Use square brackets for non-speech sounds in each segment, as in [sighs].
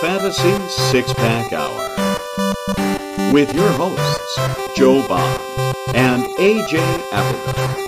Fantasy Six Pack Hour with your hosts, Joe Bond and AJ Applegarth.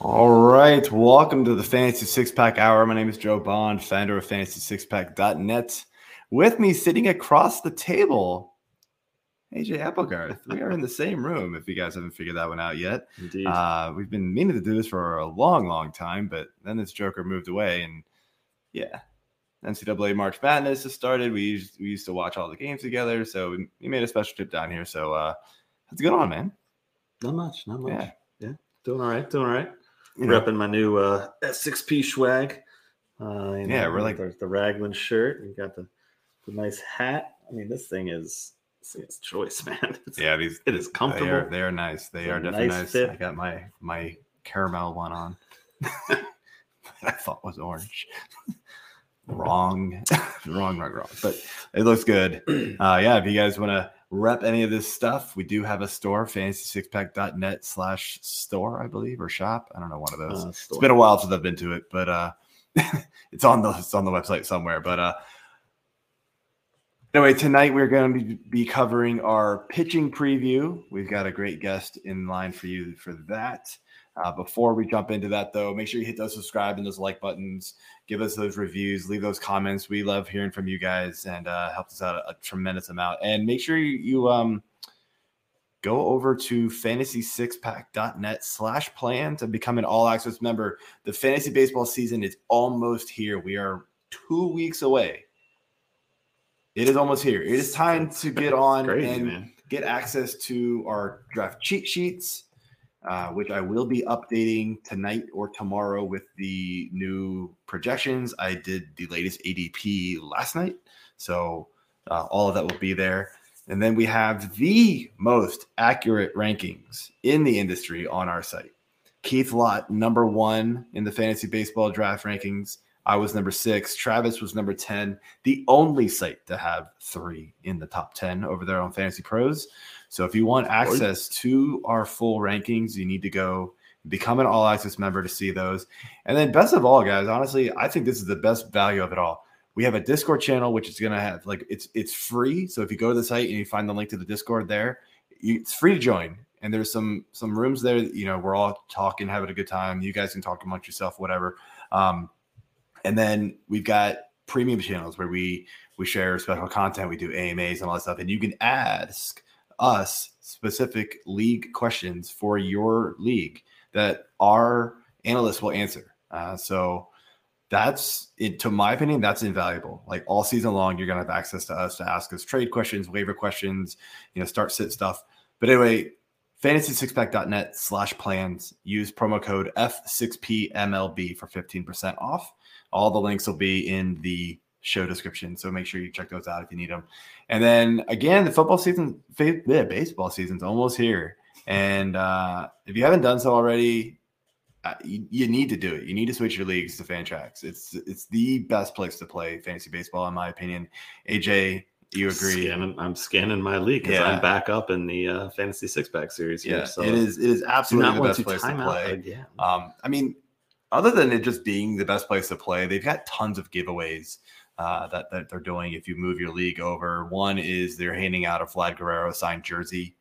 All right, welcome to the Fantasy Six Pack Hour. My name is Joe Bond, founder of FantasySixPack.net. With me, sitting across the table, AJ Applegarth. We are in the same room. If you guys haven't figured that one out yet, Indeed. uh, we've been meaning to do this for a long, long time, but then this Joker moved away, and yeah, NCAA March Madness has started. We used we used to watch all the games together, so we, we made a special trip down here. So, uh, how's it going on, man? not much, not much. Yeah. Yeah. Doing all right, doing all right. Repping my new uh, F6P swag. Uh, you Yeah, know, we're like- the, the Raglan shirt. You got the, the nice hat. I mean, this thing is is choice, [laughs] man. It's, yeah, these it is They comfortable. are, they are nice. They It's are definitely nice nice. I got my my caramel one on. [laughs] I thought was orange. [laughs] wrong, wrong, wrong, wrong. But it looks good. [clears throat] Uh, yeah, if you guys want to rep any of this stuff, we do have a store, fantasysixpack.net slash store, I believe, or shop. I don't know, one of those. Uh, it's been a while since I've been to it, but uh, [laughs] it's on the it's on the website somewhere. But uh, Anyway, tonight we're going to be- be covering our pitching preview. We've got a great guest in line for you for that. Uh, before we jump into that, though, make sure you hit those subscribe and those like buttons. Give us those reviews, leave those comments. We love hearing from you guys and uh, helps us out a, a tremendous amount. And make sure you, you um, go over to fantasy6pack.net slash plan to become an all access member. The fantasy baseball season is almost here. We are two weeks away. It is almost here. It is time to get on Crazy, and man. get access to our draft cheat sheets, uh, which I will be updating tonight or tomorrow with the new projections. I did the latest ADP last night, so uh, all of that will be there. And then we have the most accurate rankings in the industry on our site. Keith Lott, number one in the fantasy baseball draft rankings. I was number six. Travis was number 10, the only site to have three in the top 10 over there on Fantasy Pros. So if you want access to our full rankings, you need to go become an all access member to see those. And then, best of all, guys, honestly, I think this is the best value of it all. We have a Discord channel, which is going to have like it's it's free. So if you go to the site and you find the link to the Discord there, you, it's free to join. And there's some some rooms there. that, You know, we're all talking, having a good time. You guys can talk amongst yourself, whatever. Um, and then we've got premium channels where we we share special content. We do AMAs and all that stuff. And you can ask us specific league questions for your league that our analysts will answer. Uh, so that's it. To my opinion, that's invaluable. Like all season long, you're gonna have access to us to ask us trade questions, waiver questions, you know, start sit stuff. But anyway, fantasy6pack.net slash plans. Use promo code F6PMLB for 15% off. All the links will be in the show description. So make sure you check those out if you need them. And then again, the football season, yeah, baseball season's almost here. And uh, if you haven't done so already, uh, you, you need to do it. You need to switch your leagues to Fantrax. It's it's the best place to play fantasy baseball, in my opinion. AJ, you agree? Scanning, I'm scanning my league because Yeah. I'm back up in the uh, fantasy six pack series here. Yeah, so it is. It is absolutely the best to place to play. again. Um, I mean, other than it just being the best place to play, they've got tons of giveaways uh, that, that they're doing if you move your league over. One is they're handing out a Vlad Guerrero signed jersey.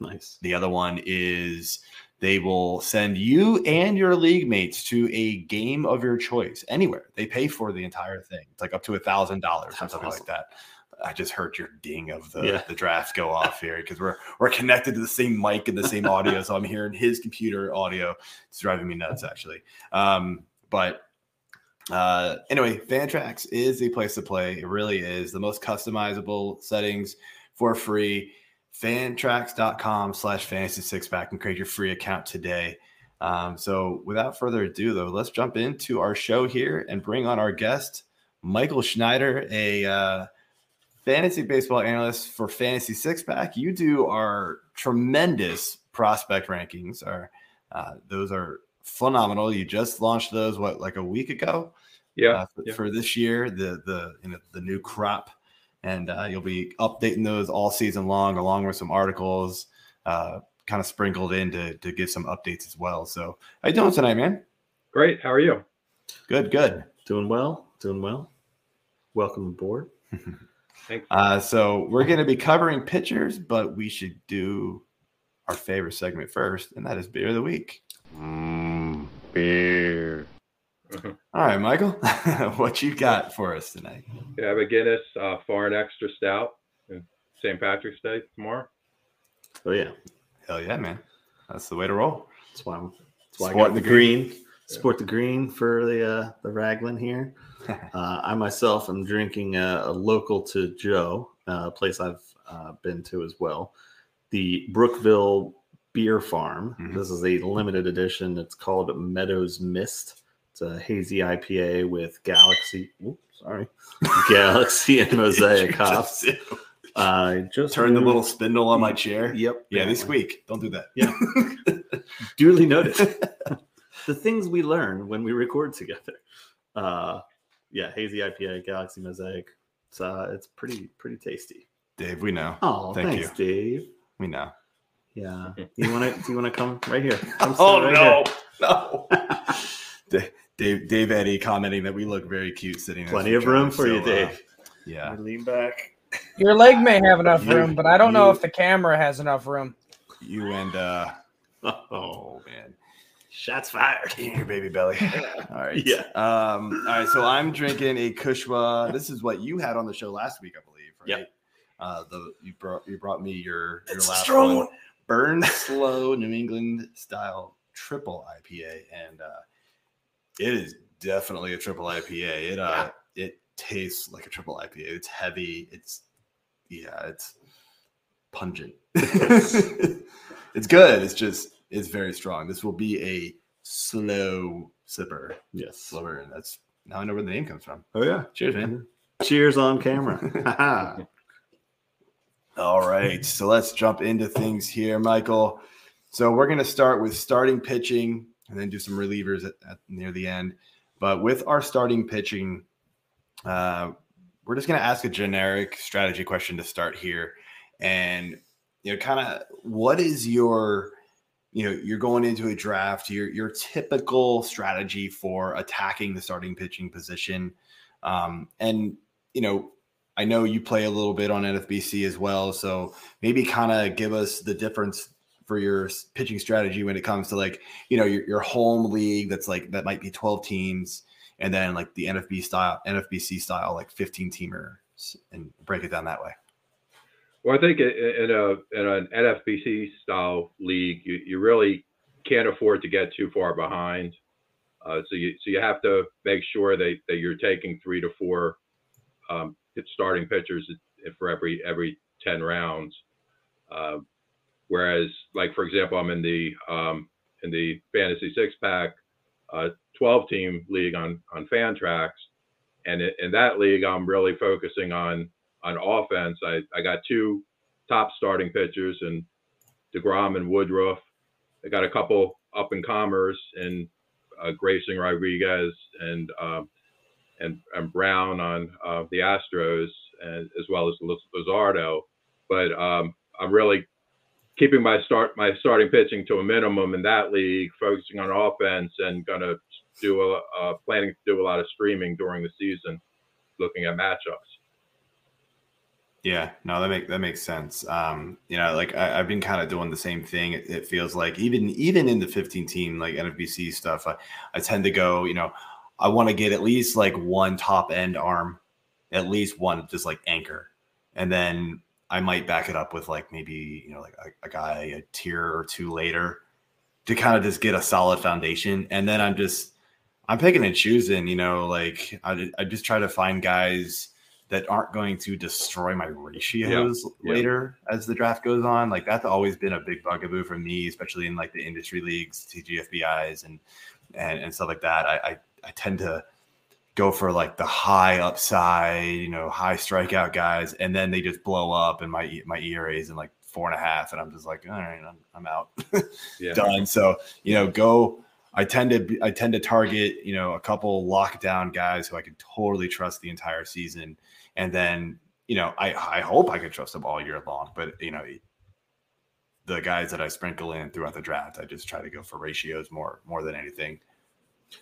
Nice. The other one is they will send you and your league mates to a game of your choice anywhere. They pay for the entire thing. It's like up to a thousand dollars or something awesome. like that. I just heard your ding of the, Yeah. the draft go off here because we're we're connected to the same mic and the same audio, so I'm hearing his computer audio. It's driving me nuts actually. Um, but Uh, anyway, Fantrax is the place to play. It really is the most customizable settings for free. Fantrax.com slash fantasy six pack and create your free account today. Um, so without further ado, though, let's jump into our show here and bring on our guest, Michael Schneider, a uh, fantasy baseball analyst for Fantasy Six Pack. You do our tremendous prospect rankings. Are uh, those are phenomenal? You just launched those what like a week ago? Yeah, uh, for, yeah. for this year, the the you know the new crop, and uh, you'll be updating those all season long, along with some articles, uh, kind of sprinkled in to to give some updates as well. So, how you doing tonight, man? Great. How are you? Good, good. Doing well, doing well. Welcome aboard. [laughs] Thanks. Uh, so we're going to be covering pitchers, but we should do our favorite segment first, and that is beer of the week. Mm, beer. [laughs] All right, Michael, [laughs] what you got for us tonight? You have a Guinness uh, Foreign Extra Stout and St. Patrick's Day tomorrow. Oh yeah, Hell yeah, man! That's the way to roll. that's why I'm. That's why I Sport got the the green. Sport the green for the uh, the Raglan here. [laughs] Uh, I myself am drinking a, a local to Joe, uh, a place I've uh, been to as well. The Brookeville Beer Farm. Mhm. This is a limited edition. It's called Meadows Mist. It's a hazy IPA with Galaxy. Oops, sorry, [laughs] Galaxy and Mosaic hops. I just Turn the moved- little spindle on my chair. Yep. Yeah, they squeak. Don't do that. Yeah. [laughs] Duly noted. [laughs] the things we learn when we record together. Uh, yeah, hazy IPA, Galaxy Mosaic. It's uh, it's pretty pretty tasty. Dave, we know. Oh, Thank thanks, Dave. We know. Yeah, [laughs] you want to you want to come right here? [laughs] Come sit Oh right no, here. [laughs] no. Dave, Dave Eddie commenting that we look very cute sitting. next Plenty of room for you, so, uh, Dave. yeah, lean back. Your leg may have enough You- room, but I don't know if the camera has enough room. you and uh Oh, man, shots fired. in your baby belly. All right. Yeah. Um. All right. So I'm drinking a Kushwa. This is what you had on the show last week, I believe. Right. Yep. Uh, the you brought you brought me your your It's last strong one. Burn [laughs] slow New England style triple IPA, and uh, it is definitely a triple IPA. It uh it tastes like a triple IPA. It's heavy. It's yeah. It's pungent. [laughs] it's good. It's just it's very strong. This will be a slow sipper. Yes. Slower, and that's now I know where the name comes from. Oh yeah. Cheers, man. Cheers on camera. [laughs] All right, so let's jump into things here, Michael. So we're going to start with starting pitching and then do some relievers at, at near the end. But with our starting pitching, uh, we're just going to ask a generic strategy question to start here, and you know, kind of what is your, you know, you're going into a draft, your your typical strategy for attacking the starting pitching position, um, and you know, I know you play a little bit on NFBC as well, so maybe kind of give us the difference for your pitching strategy when it comes to like you know your, your home league that's like that might be 12 teams and then like the NFB style NFBC style like 15 teamer and break it down that way. Well, I think in a in an NFBC style league, you, you really can't afford to get too far behind. Uh, so you so you have to make sure that, that you're taking three to four um, starting pitchers for every every ten rounds. Uh, whereas, like for example, I'm in the um, in the fantasy six pack, uh, 12 team league on on Fantrax, and in that league, I'm really focusing on on offense. I, I got two top starting pitchers and DeGrom and Woodruff. I got a couple up and comers and uh, Grayson Rodriguez and um, and and Brown on uh, the Astros, and as well as Liz- Luzardo. But um, I'm really keeping my start my starting pitching to a minimum in that league, focusing on offense, and gonna do a uh, planning to do a lot of streaming during the season, looking at matchups. Yeah, no, that make that makes sense. Um, you know, like I, I've been kind of doing the same thing. It, it feels like even even in the 15 team like NFBC stuff, I, I tend to go, you know, I want to get at least like one top end arm, at least one just like anchor, and then I might back it up with like maybe you know like a, a guy a tier or two later to kind of just get a solid foundation, and then I'm just I'm picking and choosing. You know, like I, I just try to find guys that aren't going to destroy my ratios Yeah. later as the draft goes on. Like that's always been a big bugaboo for me, especially in like the industry leagues, TGFBIs, and and and stuff like that. I I, I tend to go for like the high upside, you know, high strikeout guys, and then they just blow up, and my my ERA is in like four and a half, and I'm just like, all right, I'm, I'm out, [laughs] Yeah. done. So you know, go. I tend to I tend to target you know a couple lockdown guys who I can totally trust the entire season, and then you know I I hope I can trust them all year long, but you know. The guys that I sprinkle in throughout the draft, I just try to go for ratios more more than anything.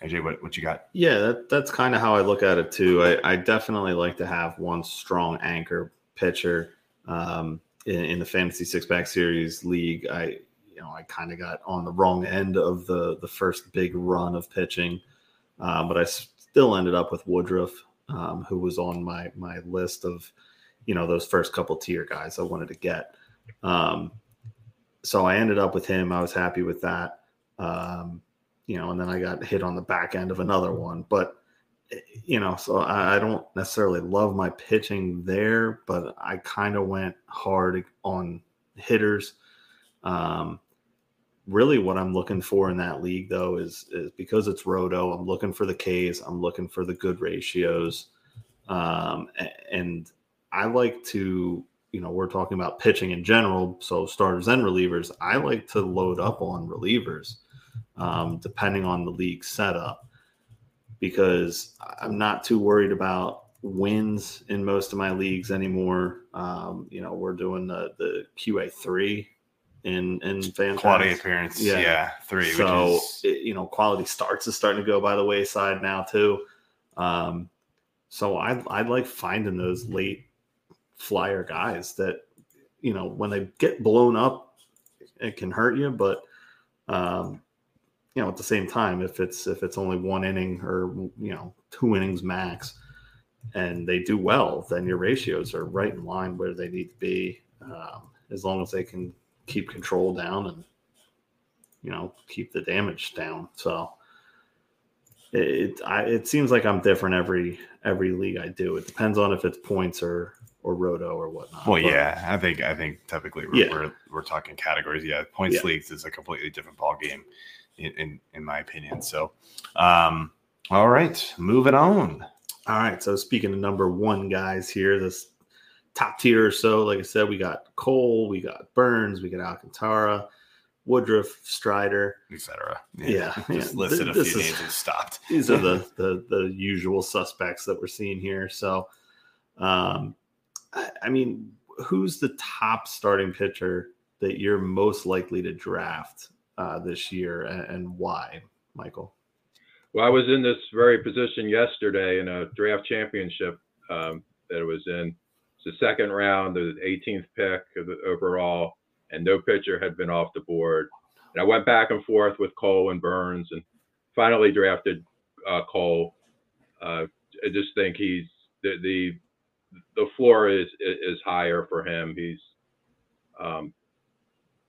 AJ, what, what you got? Yeah, that, that's kind of how I look at it too. I, I definitely like to have one strong anchor pitcher um, in, in the fantasy six pack series league. I you know I kind of got on the wrong end of the the first big run of pitching, um, but I still ended up with Woodruff, um, who was on my my list of you know those first couple tier guys I wanted to get. Um, so I ended up with him. I was happy with that. Um, you know, and then I got hit on the back end of another one. But you know, so I, I don't necessarily love my pitching there, but I kind of went hard on hitters. Um, really, what I'm looking for in that league, though, is is because it's roto. I'm looking for the Ks. I'm looking for the good ratios, um, and I like to. You know, we're talking about pitching in general, so starters and relievers. I like to load up on relievers um, depending on the league setup, because I'm not too worried about wins in most of my leagues anymore. Um, you know, we're doing the the QA three in in fan Quality appearance, Yeah. yeah, three. so which is, it- you know, quality starts is starting to go by the wayside now too. Um, so I I like finding those late flyer guys that you know when they get blown up, it can hurt you, but um, you know at the same time if it's if it's only one inning or you know two innings max, and they do well, then your ratios are right in line where they need to be. Um, as long as they can keep control down and you know keep the damage down. So it I, it seems like I'm different every every league I do. It depends on if it's points or or roto or whatnot. well, But, yeah, I think I think typically we're, Yeah. we're we're talking categories. Yeah, points Yeah. leagues is a completely different ball game, in, in my opinion. So, um, all right, moving on. All right. So speaking of number one guys here, this top tier or so, like I said, we got Cole, we got Burnes, we got Alcantara, Woodruff, Strider. etc. Yeah, [laughs] just yeah. listed a This few is- names and stopped. [laughs] these are the, [laughs] the the usual suspects that we're seeing here. So, um, I, I mean, who's the top starting pitcher that you're most likely to draft uh, this year, and, and why, Michael? Well, I was in this very position yesterday in a draft championship um, that was in. It's the second round, the 18th pick overall, and no pitcher had been off the board. And I went back and forth with Cole and Burnes, and finally drafted uh, Cole. Uh, I just think he's the the the floor is is higher for him. He's um,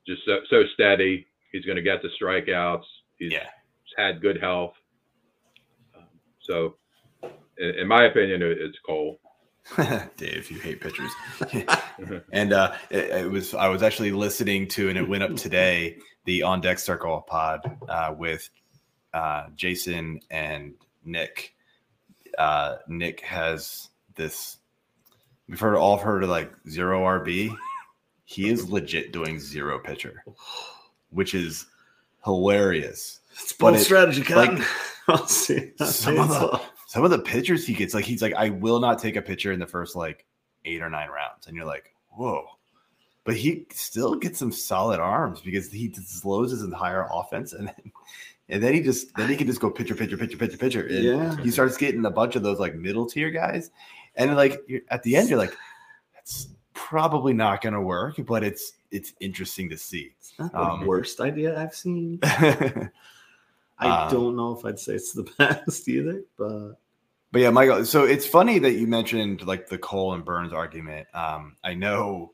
just so, so steady. He's going to get the strikeouts. He's Yeah. had good health. Um, so, in, in my opinion, it, it's Cole. [laughs] Dave, you hate pitchers. [laughs] and uh, it, it was I was actually listening to, and it went up today, the On Deck Circle pod uh, with uh, Jason and Nick. Uh, Nick has this. We've heard all heard of like zero RB. He is legit doing zero pitcher, [gasps] [laughs] which is hilarious. It's bold it- strategy, Cotton. like, [laughs] I'll see. I'll some see of the all- some of the pitchers he gets, like he's like, I will not take a pitcher in the first like eight or nine rounds, and you're like, whoa. But he still gets some solid arms because he slows his entire offense, and then and then he just then he can just go pitcher, pitcher, pitcher, pitcher, pitcher. And Yeah. he starts getting a bunch of those like middle tier guys, and like at the end, you're like, that's probably not going to work, but it's it's interesting to see. It's not the Um, worst idea I've seen. [laughs] I Um, don't know if I'd say it's the [laughs] best either, but yeah, Michael. So it's funny that you mentioned like the Cole and Burnes argument. Um, I know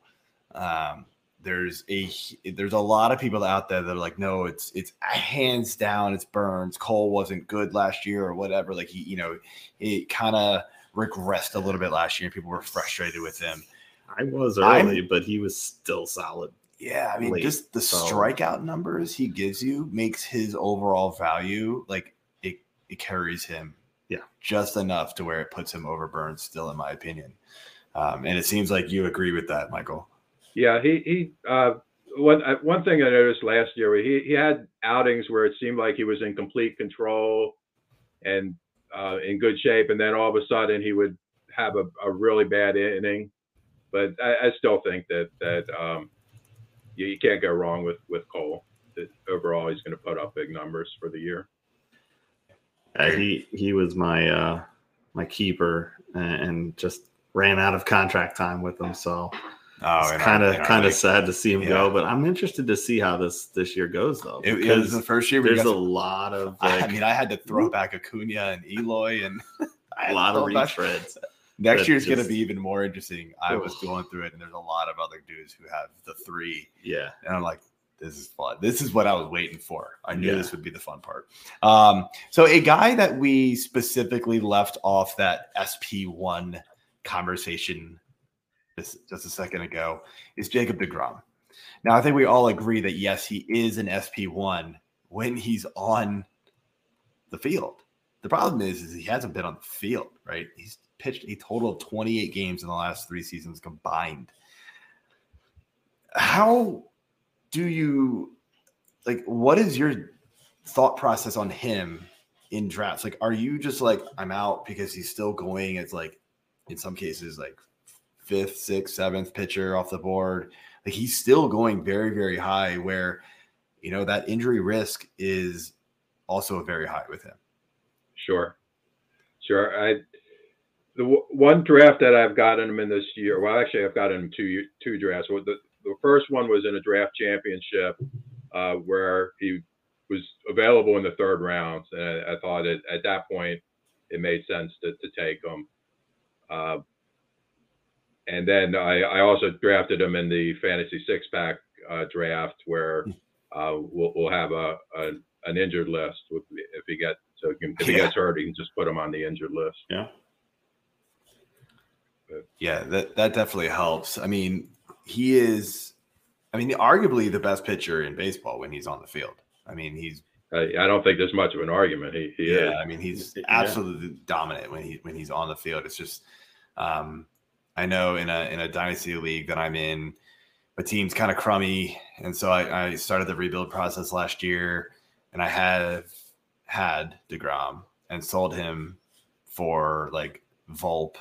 um, there's a there's a lot of people out there that are like, no, it's it's hands down, it's Burnes. Cole wasn't good last year or whatever. Like he, you know, it kind of regressed a little bit last year, and people were frustrated with him. I was I'm- early, but he was still solid. Yeah, I mean, late, just the so- strikeout numbers he gives you makes his overall value like it it carries him, Yeah. just enough to where it puts him over Burnes. Still, in my opinion, um, and it seems like you agree with that, Michael. Yeah, he he. Uh, one uh, one thing I noticed last year, he he had outings where it seemed like he was in complete control and uh, in good shape, and then all of a sudden he would have a, a really bad inning. But I, I still think that that um, you, you can't go wrong with with Cole. That overall, he's going to put up big numbers for the year. Uh, he he was my uh, my keeper and, and just ran out of contract time with him. So Oh, it's kind of kind of sad to see him Yeah. go. But I'm interested to see how this this year goes though. It, it was the first year we there's a to- lot of like, I mean, I had to throw back Acuna and Eloy, and [laughs] a lot of throw retreads. Next that year's going to be even more interesting. I was going through it, and there's a lot of other dudes who have the three, Yeah, and I'm like, this is fun. This is what I was waiting for. I knew Yeah. this would be the fun part. Um, so a guy that we specifically left off that SP1 conversation just, just a second ago is Jacob DeGrom. Now, I think we all agree that yes, he is an SP1 when he's on the field. The problem is, is he hasn't been on the field, right? He's pitched a total of 28 games in the last three seasons combined. How do you like what is your thought process on him in drafts? Like, are you just like, I'm out because he's still going? It's like in some cases, like fifth, sixth, seventh pitcher off the board. Like he's still going very, very high where you know that injury risk is also very high with him. Sure, sure. I the w- one draft that I've gotten him in this year. Well, actually, I've gotten him two two drafts. Well, the the first one was in a draft championship uh, where he was available in the third round, and I, I thought it, at that point it made sense to, to take him. Uh, and then I, I also drafted him in the fantasy six pack uh, draft where uh, we'll, we'll have a, a an injured list if he gets so if he Yeah. gets hurt, he can just put him on the injured list. yeah. Yeah, that that definitely helps. I mean, he is I mean, arguably the best pitcher in baseball when he's on the field. I mean, he's I, I don't think there's much of an argument. He, he yeah, is. I mean, he's Yeah. absolutely dominant when he when he's on the field. It's just um I know in a in a dynasty league that I'm in, my team's kind of crummy, and so I, I started the rebuild process last year, and I have had Degrom and sold him for like Volp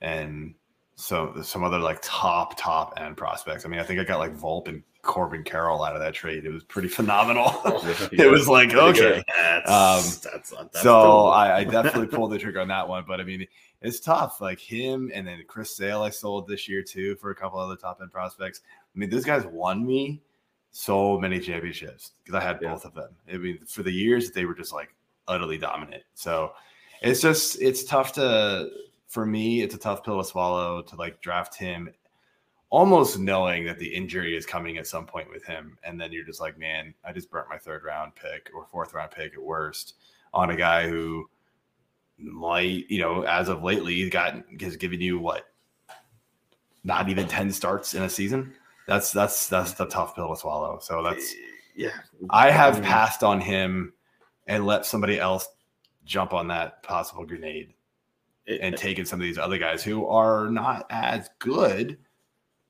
and so some other like top top end prospects. I mean, I think I got like Volp and Corbin Carroll out of that trade. It was pretty [laughs] phenomenal. Yeah. [laughs] it was like okay. That's, Um, that's, that's so. I, I [laughs] definitely pulled the trigger on that one, but I mean, it's tough. Like him and then Chris Sale, I sold this year too for a couple other top end prospects. I mean, those guys won me so many championships because I had Yeah. both of them. I mean, for the years they were just like utterly dominant. So it's just it's tough to for me. It's a tough pill to swallow to like draft him, almost knowing that the injury is coming at some point with him, and then you're just like, man, I just burnt my third round pick or fourth round pick at worst on a guy who might, you know, as of lately, he's got has given you what, not even ten starts in a season. That's that's that's the tough pill to swallow. So that's yeah. I have mm-hmm. passed on him and let somebody else jump on that possible grenade and taking some of these other guys who are not as good,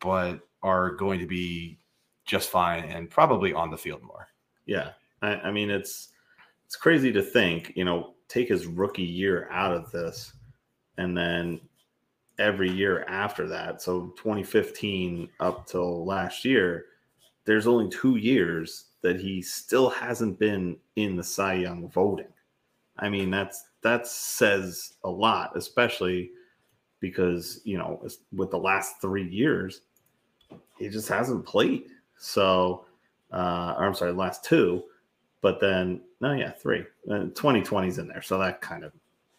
but are going to be just fine and probably on the field more. Yeah, I, I mean it's it's crazy to think, you know, take his rookie year out of this, and then every year after that, so 2015 up till last year, there's only two years that he still hasn't been in the Cy Young voting. I mean, that's that says a lot, especially because you know with the last three years, he just hasn't played. So, uh, or I'm sorry, last two, but then no, yeah, three. Uh, 2020's in there, so that kind of,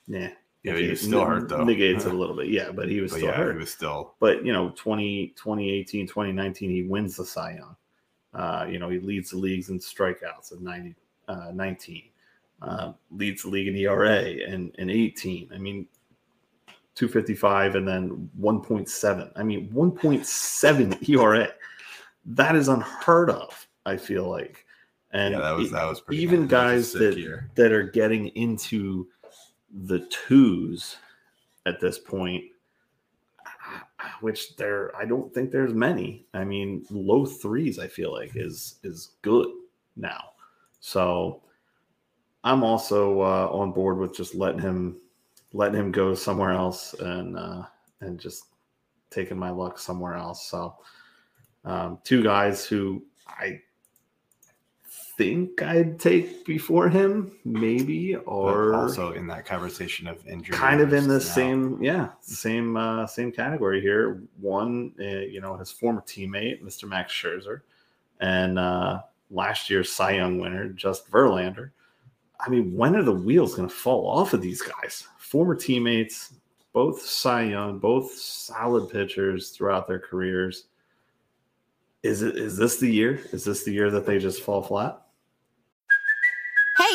yeah. Yeah, he was still hurt, though. Negates it a [laughs] little bit. Yeah, but he was But still yeah, hurt. he was still. but you know 20 2018 2019 he wins the cy young uh, you know he leads the leagues in strikeouts at 90 uh, 19 uh, leads the league in era and, and 18 i mean 255 and then 1.7 i mean 1.7 [laughs] era that is unheard of i feel like. And yeah, that was that was pretty even bad. That was guys that year. that are getting into the twos at this point [sighs] which there i don't think there's many. I mean low threes i feel like is is good now. So i'm also uh, on board with just letting him letting him go somewhere else and uh and just taking my luck somewhere else so um two guys who i think i'd take before him maybe But or also in that conversation of injury. kind of in the now. same yeah same uh same category here one uh, you know his former teammate mr max scherzer and uh last year's cy young winner justin verlander i mean when are the wheels going to fall off of these guys? Former teammates both cy young both solid pitchers throughout their careers. Is it is this the year? Is this the year that they just fall flat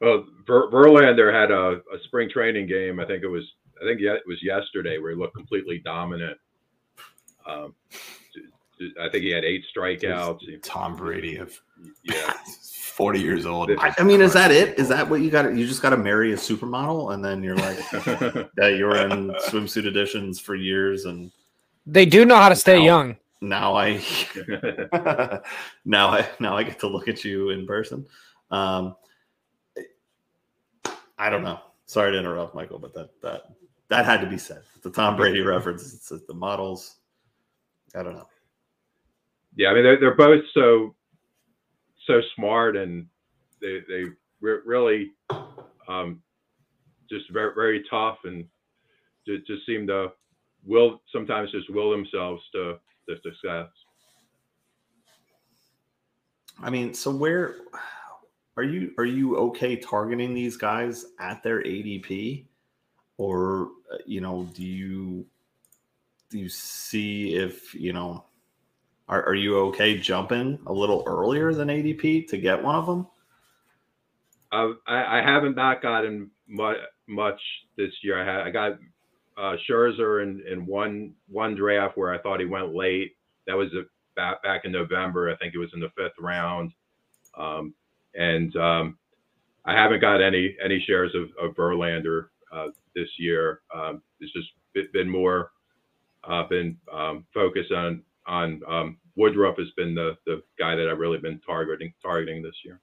Well, Ver- Verlander had a, a spring training game. I think it was. I think ye- it was yesterday where he looked completely dominant. Um, I think he had eight strikeouts. He- Tom Brady of yeah, [laughs] 40 years old. I, I mean, is that it? Is that what you got? You just got to marry a supermodel, and then you're like, [laughs] yeah, you were in swimsuit editions for years, and They do know how to stay Ow. young. now I, [laughs] now I, now I get to look at you in person. Um, I don't know. Sorry to interrupt, Michael, but that that that had to be said. The Tom Brady reference. It's the models. I don't know. yeah. I mean, they're, they're both so so smart and they they re- really um, just very very tough and just, just seem to will sometimes just will themselves to to success. I mean, so where are you? Are you okay targeting these guys at their ADP, or uh, you know, do you do you see if you know? Are, are you okay jumping a little earlier than ADP to get one of them? I, I haven't not gotten much, much this year. I had I got uh, Scherzer in, in one one draft where I thought he went late. That was a, back back in November. I think it was in the fifth round. Um, and um, I haven't got any any shares of, of Verlander uh, this year. Um, it's just been, been more uh, been um, focused on on um, Woodruff has been the the guy that I've really been targeting targeting this year.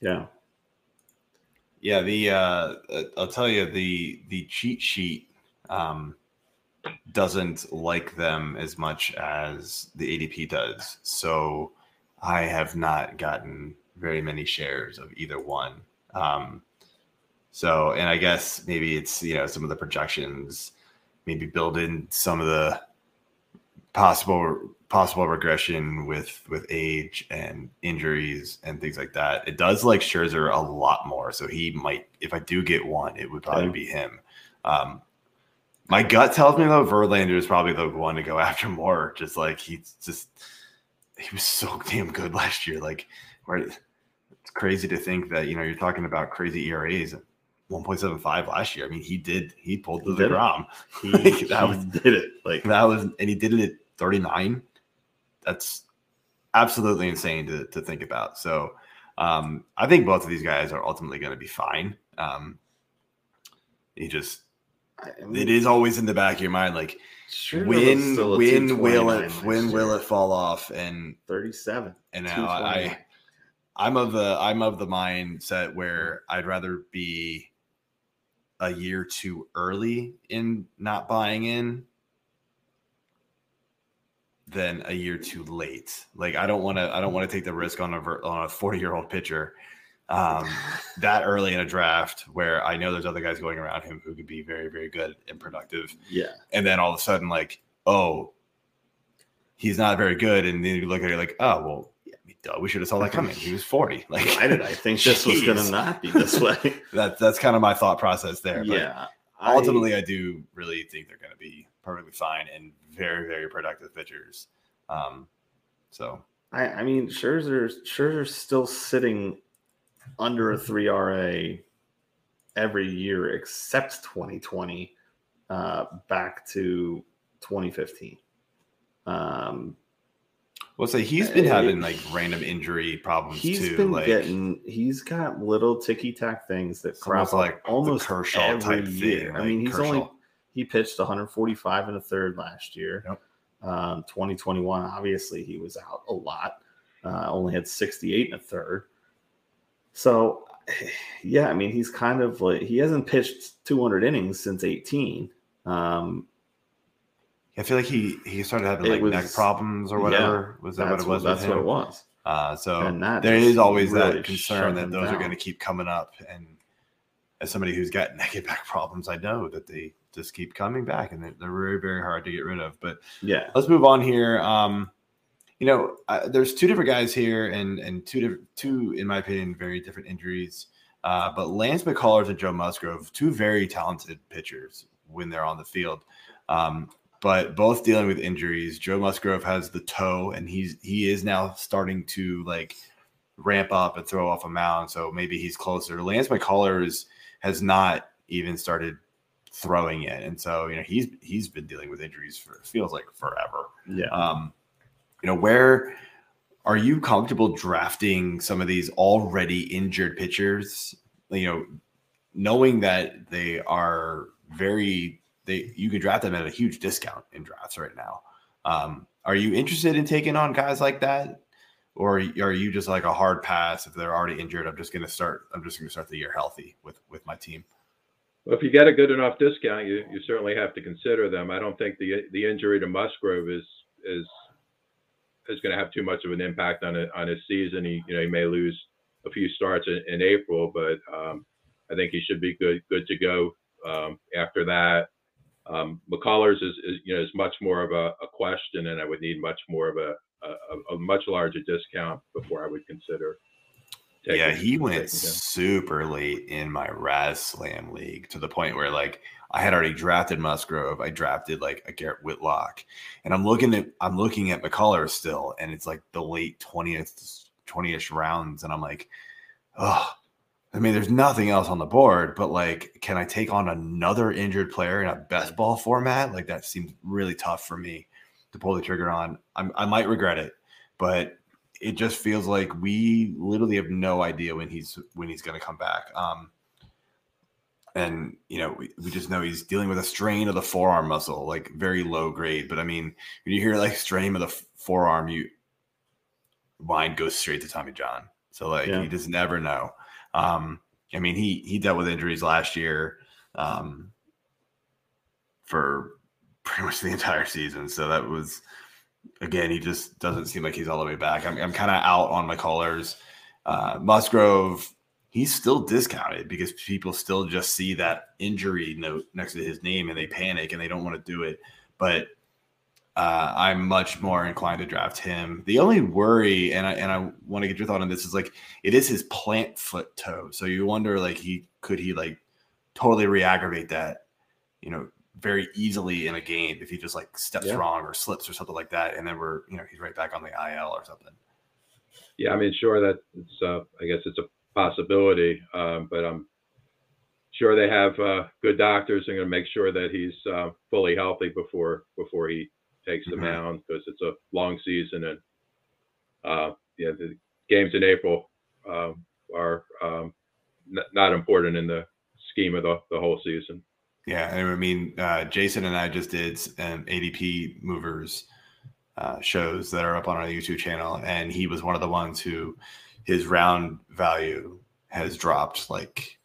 Yeah, Yeah, the uh, uh, I'll tell you the the cheat sheet um, doesn't like them as much as the ADP does. So I have not gotten very many shares of either one. Um, so, and I guess maybe it's you know some of the projections, maybe build in some of the possible possible regression with with age and injuries and things like that. It does like Scherzer a lot more, so he might. If I do get one, it would probably be him. Um, my gut tells me though Verlander is probably the one to go [laughs] after more. Just like he's just he was so damn good last year. Like where it's crazy to think that you know you're talking about crazy ERAs. 1.75 last year. I mean, he did. He pulled to He the did it. grom. he, [laughs] Like, that was did it. Like that was, and he did it at 39. That's absolutely insane to, to think about. So, um, I think both of these guys are ultimately going to be fine. Um, he just, I mean, it is always in the back of your mind, like was when, when will it, when last will it fall off? And, 37. and now I, 229. I'm of the, I'm of the mindset where I'd rather be a year too early in not buying in than a year too late. Like I don't want to I don't want to take the risk on a on a 40-year-old pitcher um [laughs] that early in a draft where I know there's other guys going around him who could be very very good and productive Yeah. and then all of a sudden like oh he's not very good and then you look at it like oh well we should have saw that coming he was 40 [laughs] like Why did I think this was going to not be this way? [laughs] that that's kind of my thought process there but yeah. I- ultimately I, do really think they're going to be perfectly fine and very very productive pitchers um so I, I mean, Scherzer, Scherzer's still sitting under a three RA every year except 2020, uh, back to 2015. Um, let's say he's been Uh, having like random injury problems he's too been like getting, he's got little ticky tack things that It's almost crop like almost Kershaw every type year. thing, I mean, he's only he pitched 145 and a third last year. Yep. Um, 2021, obviously, he was out a lot. Uh, only had 68 and a third. So, [sighs] yeah, I mean, he's kind of like he hasn't pitched 200 innings since 18. Um, I feel like he he started having It like was- neck problems or yeah, whatever was that what it was That's with what him? it was. Uh, so there is always really that concern that him those are going to keep coming up. And as somebody who's got [laughs] neck and back problems, I know that they just keep coming back and they're, they're very, very hard to get rid of. But Yeah. let's move on here. Um, you know, uh, there's two different guys here, and and two different, two in my opinion, very different injuries. Uh, but Lance McCullers and Joe Musgrove, two very talented pitchers when they're on the field. Um, but both dealing with injuries. Joe Musgrove has the toe, and he's he is now starting to like ramp up and throw off a mound. So maybe he's closer. Lance McCullers has not even started throwing yet, and so you know he's he's been dealing with injuries for feels like forever. Yeah. Um, you know, where are you comfortable drafting some of these already injured pitchers? You know, knowing that they are very they you can draft them at a huge discount in drafts right now. Um, are you interested in taking on guys like that? Or are you just like a hard pass if they're already injured? I'm just gonna start. I'm just gonna start the year healthy with with my team. Well, if you get a good enough discount, you, you certainly have to consider them. I don't think the the injury to Musgrove is is is going to have too much of an impact on it on his season. He you know he may lose a few starts in, in April, but um, I think he should be good good to go um, after that. Um, McCullers is, is you know is much more of a, a question, and I would need much more of a, a, a much larger discount before I would consider. yeah, he went super late in my Raz Slam league to the point where like I had already drafted Musgrove. I drafted like a Garrett Whitlock, and I'm looking at I'm looking at McCullers still, and it's like the late twentieth, twenty-ish rounds, and I'm like, oh, I mean, there's nothing else on the board, but like, can I take on another injured player in a best ball format? Like that seems really tough for me to pull the trigger on. I'm, I might regret it, but it just feels like we literally have no idea when he's when he's going to come back. Um, and you know, we, we just know he's dealing with a strain of the forearm muscle, like very low grade. But I mean, when you hear like strain of the f- forearm, you mind goes straight to Tommy John. So like Yeah. you just never know. Um, I mean, he he dealt with injuries last year um, for pretty much the entire season. So that was again, he just doesn't seem like he's all the way back. I'm, I'm kind of out on McCullers. Uh, Musgrove, he's still discounted because people still just see that injury note next to his name and they panic and they don't want to do it. But uh, I'm much more inclined to draft him. The only worry, and I and I want to get your thought on this, is like it is his plant foot toe. So you wonder, like, he could he like totally re-aggravate that, you know, very easily in a game if he just like steps Yeah. wrong or slips or something like that, and then we're you know he's right back on the IL or something. Yeah, I mean, sure that it's uh, I guess it's a possibility, um, but I'm sure they have uh, good doctors and going to make sure that he's uh, fully healthy before before he takes the mound because it's a long season and uh, yeah, the games in April um, are um, n- not important in the scheme of the, the whole season. Yeah, and I mean, uh, Jason and I just did um, ADP movers uh, shows that are up on our YouTube channel, and he was one of the ones who his round value has dropped like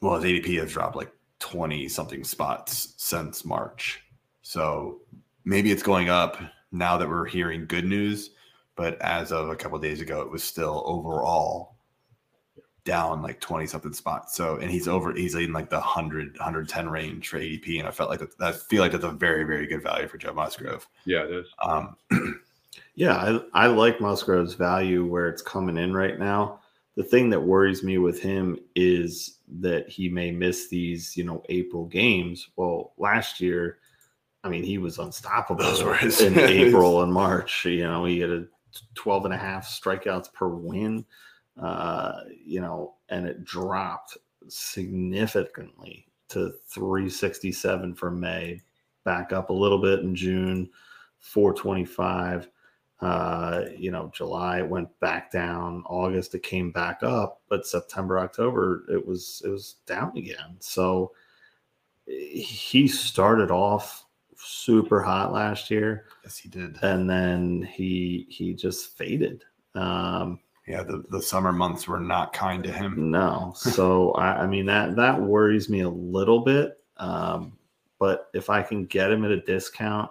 well, his ADP has dropped like 20 something spots since March. So maybe it's going up now that we're hearing good news. But as of a couple of days ago, it was still overall down like 20 something spots. So, and he's over, he's in like the 100, 110 range for ADP. And I felt like that, I feel like that's a very, very good value for Joe Musgrove. Yeah, it is. Um, [clears throat] Yeah, I, I like Musgrove's value where it's coming in right now. The thing that worries me with him is that he may miss these, you know, April games. Well, last year, I mean, he was unstoppable his- in [laughs] April and March. You know, he had a 12 and a half strikeouts per win, uh, you know, and it dropped significantly to 367 for May, back up a little bit in June, 425 uh you know july it went back down august it came back up but september october it was it was down again so he started off super hot last year. Yes, he did. and then he he just faded. Um Yeah, the, the summer months were not kind to him. no. So [laughs] I, I mean that that worries me a little bit. Um but if i can get him at a discount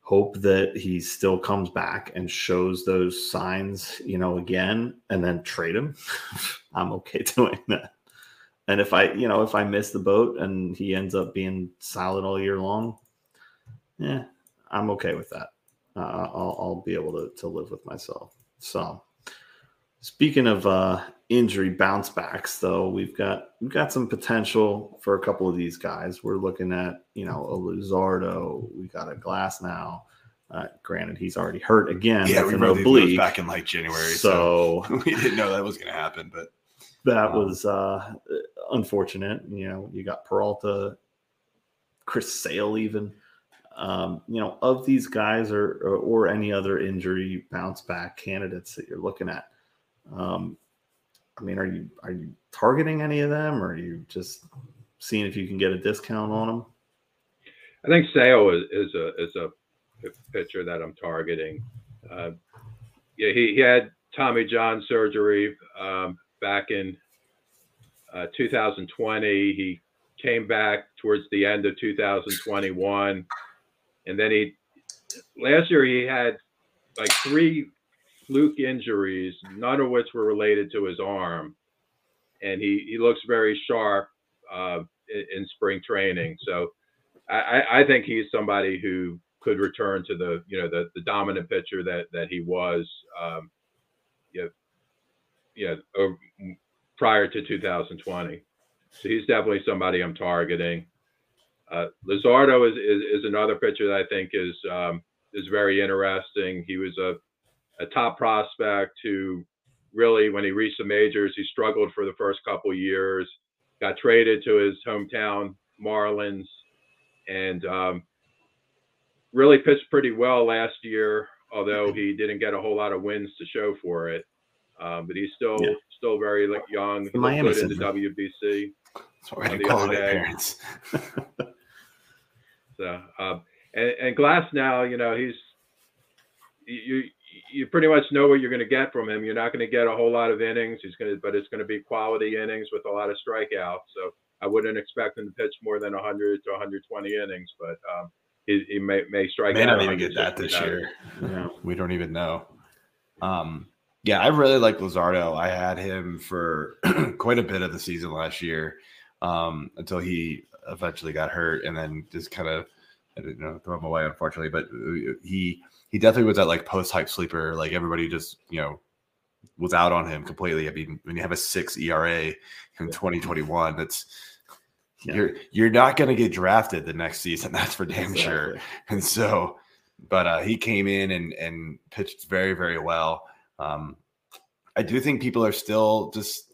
hope that he still comes back and shows those signs you know again and then trade him [laughs] i'm okay [laughs] doing that. And if i you know if i miss the boat and he ends up being solid all year long yeah i'm okay with that uh, I'll, I'll be able to, to live with myself so Speaking of uh, injury bounce backs, though, we've got we've got some potential for a couple of these guys. We're looking at you know a Luzardo. We got a Glasnow. Uh, granted, he's already hurt again. Yeah, we an wrote these oblique. back in like January. So, So [laughs] we didn't know that was going to happen. But that Wow. was uh, unfortunate. You know, you got Peralta, Chris Sale, even. Um, you know, of these guys or, or or any other injury bounce back candidates that you're looking at. Um, I mean, are you are you targeting any of them, or are you just seeing if you can get a discount on them? I think Sale is, is a is a pitcher that I'm targeting. Uh, yeah, he, he had Tommy John surgery um, back in uh, 2020. He came back towards the end of 2021, and then he last year he had like three fluke injuries, none of which were related to his arm, and he he looks very sharp uh, in, in spring training. So. I, I- think he's somebody who could return to the you know the, the dominant pitcher that that he was um, yeah yeah over, prior to 2020. So he's definitely somebody I'm targeting. Uh, Luzardo is, is is another pitcher that I think is um, is very interesting. He was a a top prospect who really when he reached the majors he struggled for the first couple years, got traded to his hometown Marlins and um, really pitched pretty well last year, although he didn't get a whole lot of wins to show for it. Um, but he's still Yeah. still very young. He The looked Miami in the. WBC. that's what Uh, call it, parents. [laughs] So um, and, and Glasnow, you know, he's you you pretty much know what you're going to get from him. You're not going to get a whole lot of innings. He's going to, but it's going to be quality innings with a lot of strikeouts. So I wouldn't expect him to pitch more than 100 to 120 innings, but um, he, he may may strike May out. not even get that this year. Yeah. We don't even know. Um, yeah, I really like Luzardo. I had him for [clears throat] quite a bit of the season last year um, until he eventually got hurt, and then just kind of I didn't know throw him away, unfortunately. But uh, he he definitely was that like post hype sleeper. Like everybody just you know was out on him completely. I mean, when you have a six ERA in 2021, that's Yeah. you're you're not going to get drafted the next season. [laughs] That's for damn sure. And so, but uh, he came in and and pitched very very well. Um, I do think people are still just,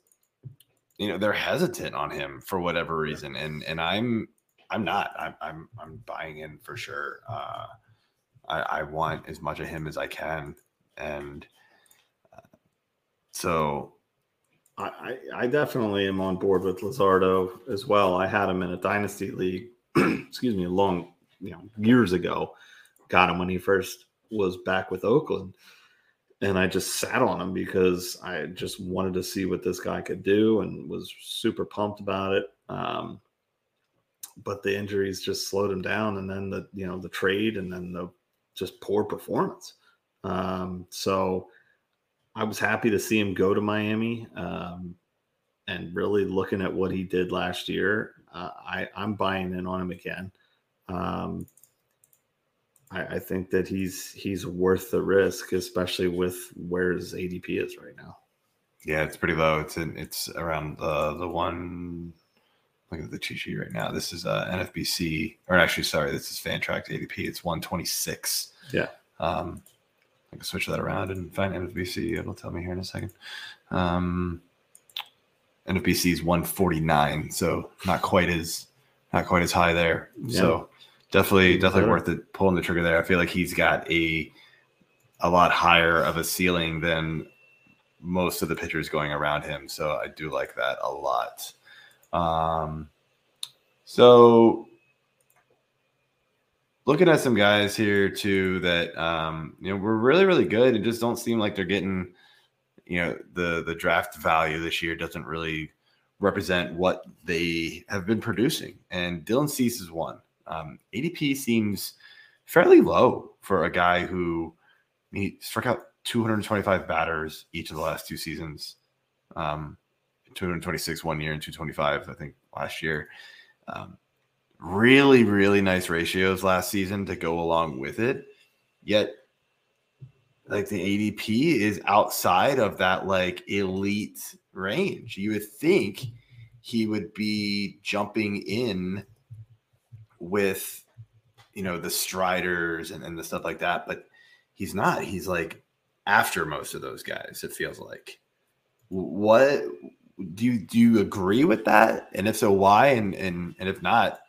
you know, they're hesitant on him for whatever reason, and and I'm I'm not. I'm I'm I'm buying in for sure. Uh, I I want as much of him as I can, and uh, so I, I I definitely am on board with Luzardo as well. I had him in a dynasty league, [clears throat] excuse me, long, you know, years ago. Got him when he first was back with Oakland. And I just sat on him because I just wanted to see what this guy could do and was super pumped about it. Um, but the injuries just slowed him down, and then the you know the trade, and then the just poor performance. Um, so I was happy to see him go to Miami, um, and really looking at what he did last year, uh, I I'm buying in on him again. Um, I, I think that he's he's worth the risk, especially with where his ADP is right now. Yeah, it's pretty low. It's in, it's around the the one. Look at the cheat sheet right now. This is uh, NFBC, or actually, sorry, this is Fantrax ADP. It's one twenty six. Yeah. Um, I can switch that around and find NFBC. It'll tell me here in a second. Um, NFBC is one forty nine, so not quite as not quite as high there. Yeah. So definitely definitely worth it pulling the trigger there. I feel like he's got a a lot higher of a ceiling than most of the pitchers going around him. So I do like that a lot. Um, so looking at some guys here too that um, you know were really really good and just don't seem like they're getting you know the the draft value this year doesn't really represent what they have been producing. And Dylan Cease is one. Um, ADP seems fairly low for a guy who he struck out 225 batters each of the last two seasons. Um, 226 one year and 225, I think, last year. Um, really, really nice ratios last season to go along with it. Yet, like the ADP is outside of that like elite range. You would think he would be jumping in with you know the striders and, and the stuff like that, but he's not. He's like after most of those guys, it feels like. What do you do you agree with that? And if so, why? And and and if not,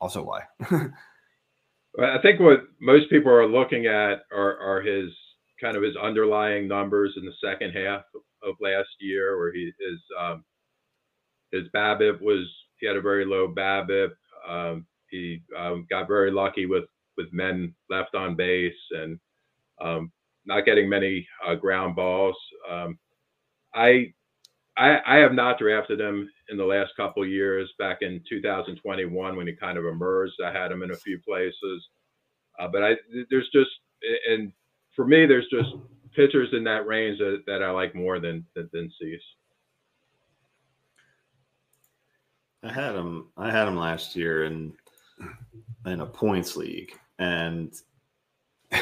also why? [laughs] I think what most people are looking at are, are his kind of his underlying numbers in the second half of last year, where he is um, his BABIP was he had a very low BABIP. Um, he um, got very lucky with with men left on base and um, not getting many uh, ground balls. Um, I, I I have not drafted him in the last couple years. Back in 2021, when he kind of emerged, I had him in a few places. Uh, but I there's just and for me, there's just pitchers in that range that, that I like more than than, than Cease. I had him. I had him last year in in a points league, and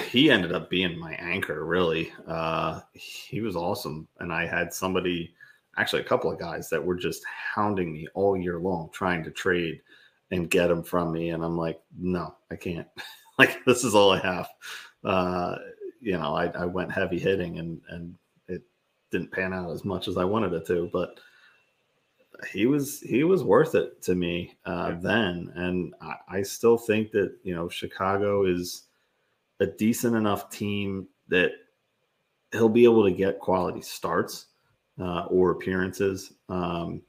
he ended up being my anchor. Really, uh, he was awesome, and I had somebody, actually a couple of guys that were just hounding me all year long, trying to trade and get him from me, and I'm like, no, I can't. [laughs] like this is all I have. Uh, you know, I, I went heavy hitting, and and it didn't pan out as much as I wanted it to, but he was he was worth it to me uh, then, and I, I still think that you know Chicago is a decent enough team that he'll be able to get quality starts uh, or appearances. Um,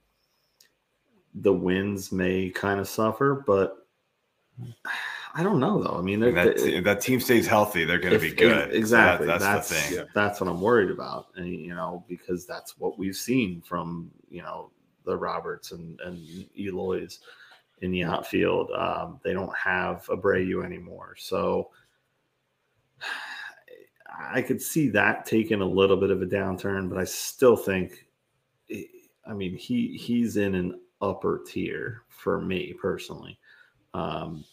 the wins may kind of suffer, but I don't know though. I mean, And they're- that, if that team stays healthy, they're going to be good. So Exactly. that- that's that's, the thing. That's what I'm worried about, and you know, because that's what we've seen from you know the Roberts and and Eloy's in the outfield. Um, they don't have Abreu anymore, so I could see that taking a little bit of a downturn, but I still think, I mean, he he's in an upper tier for me personally. Um,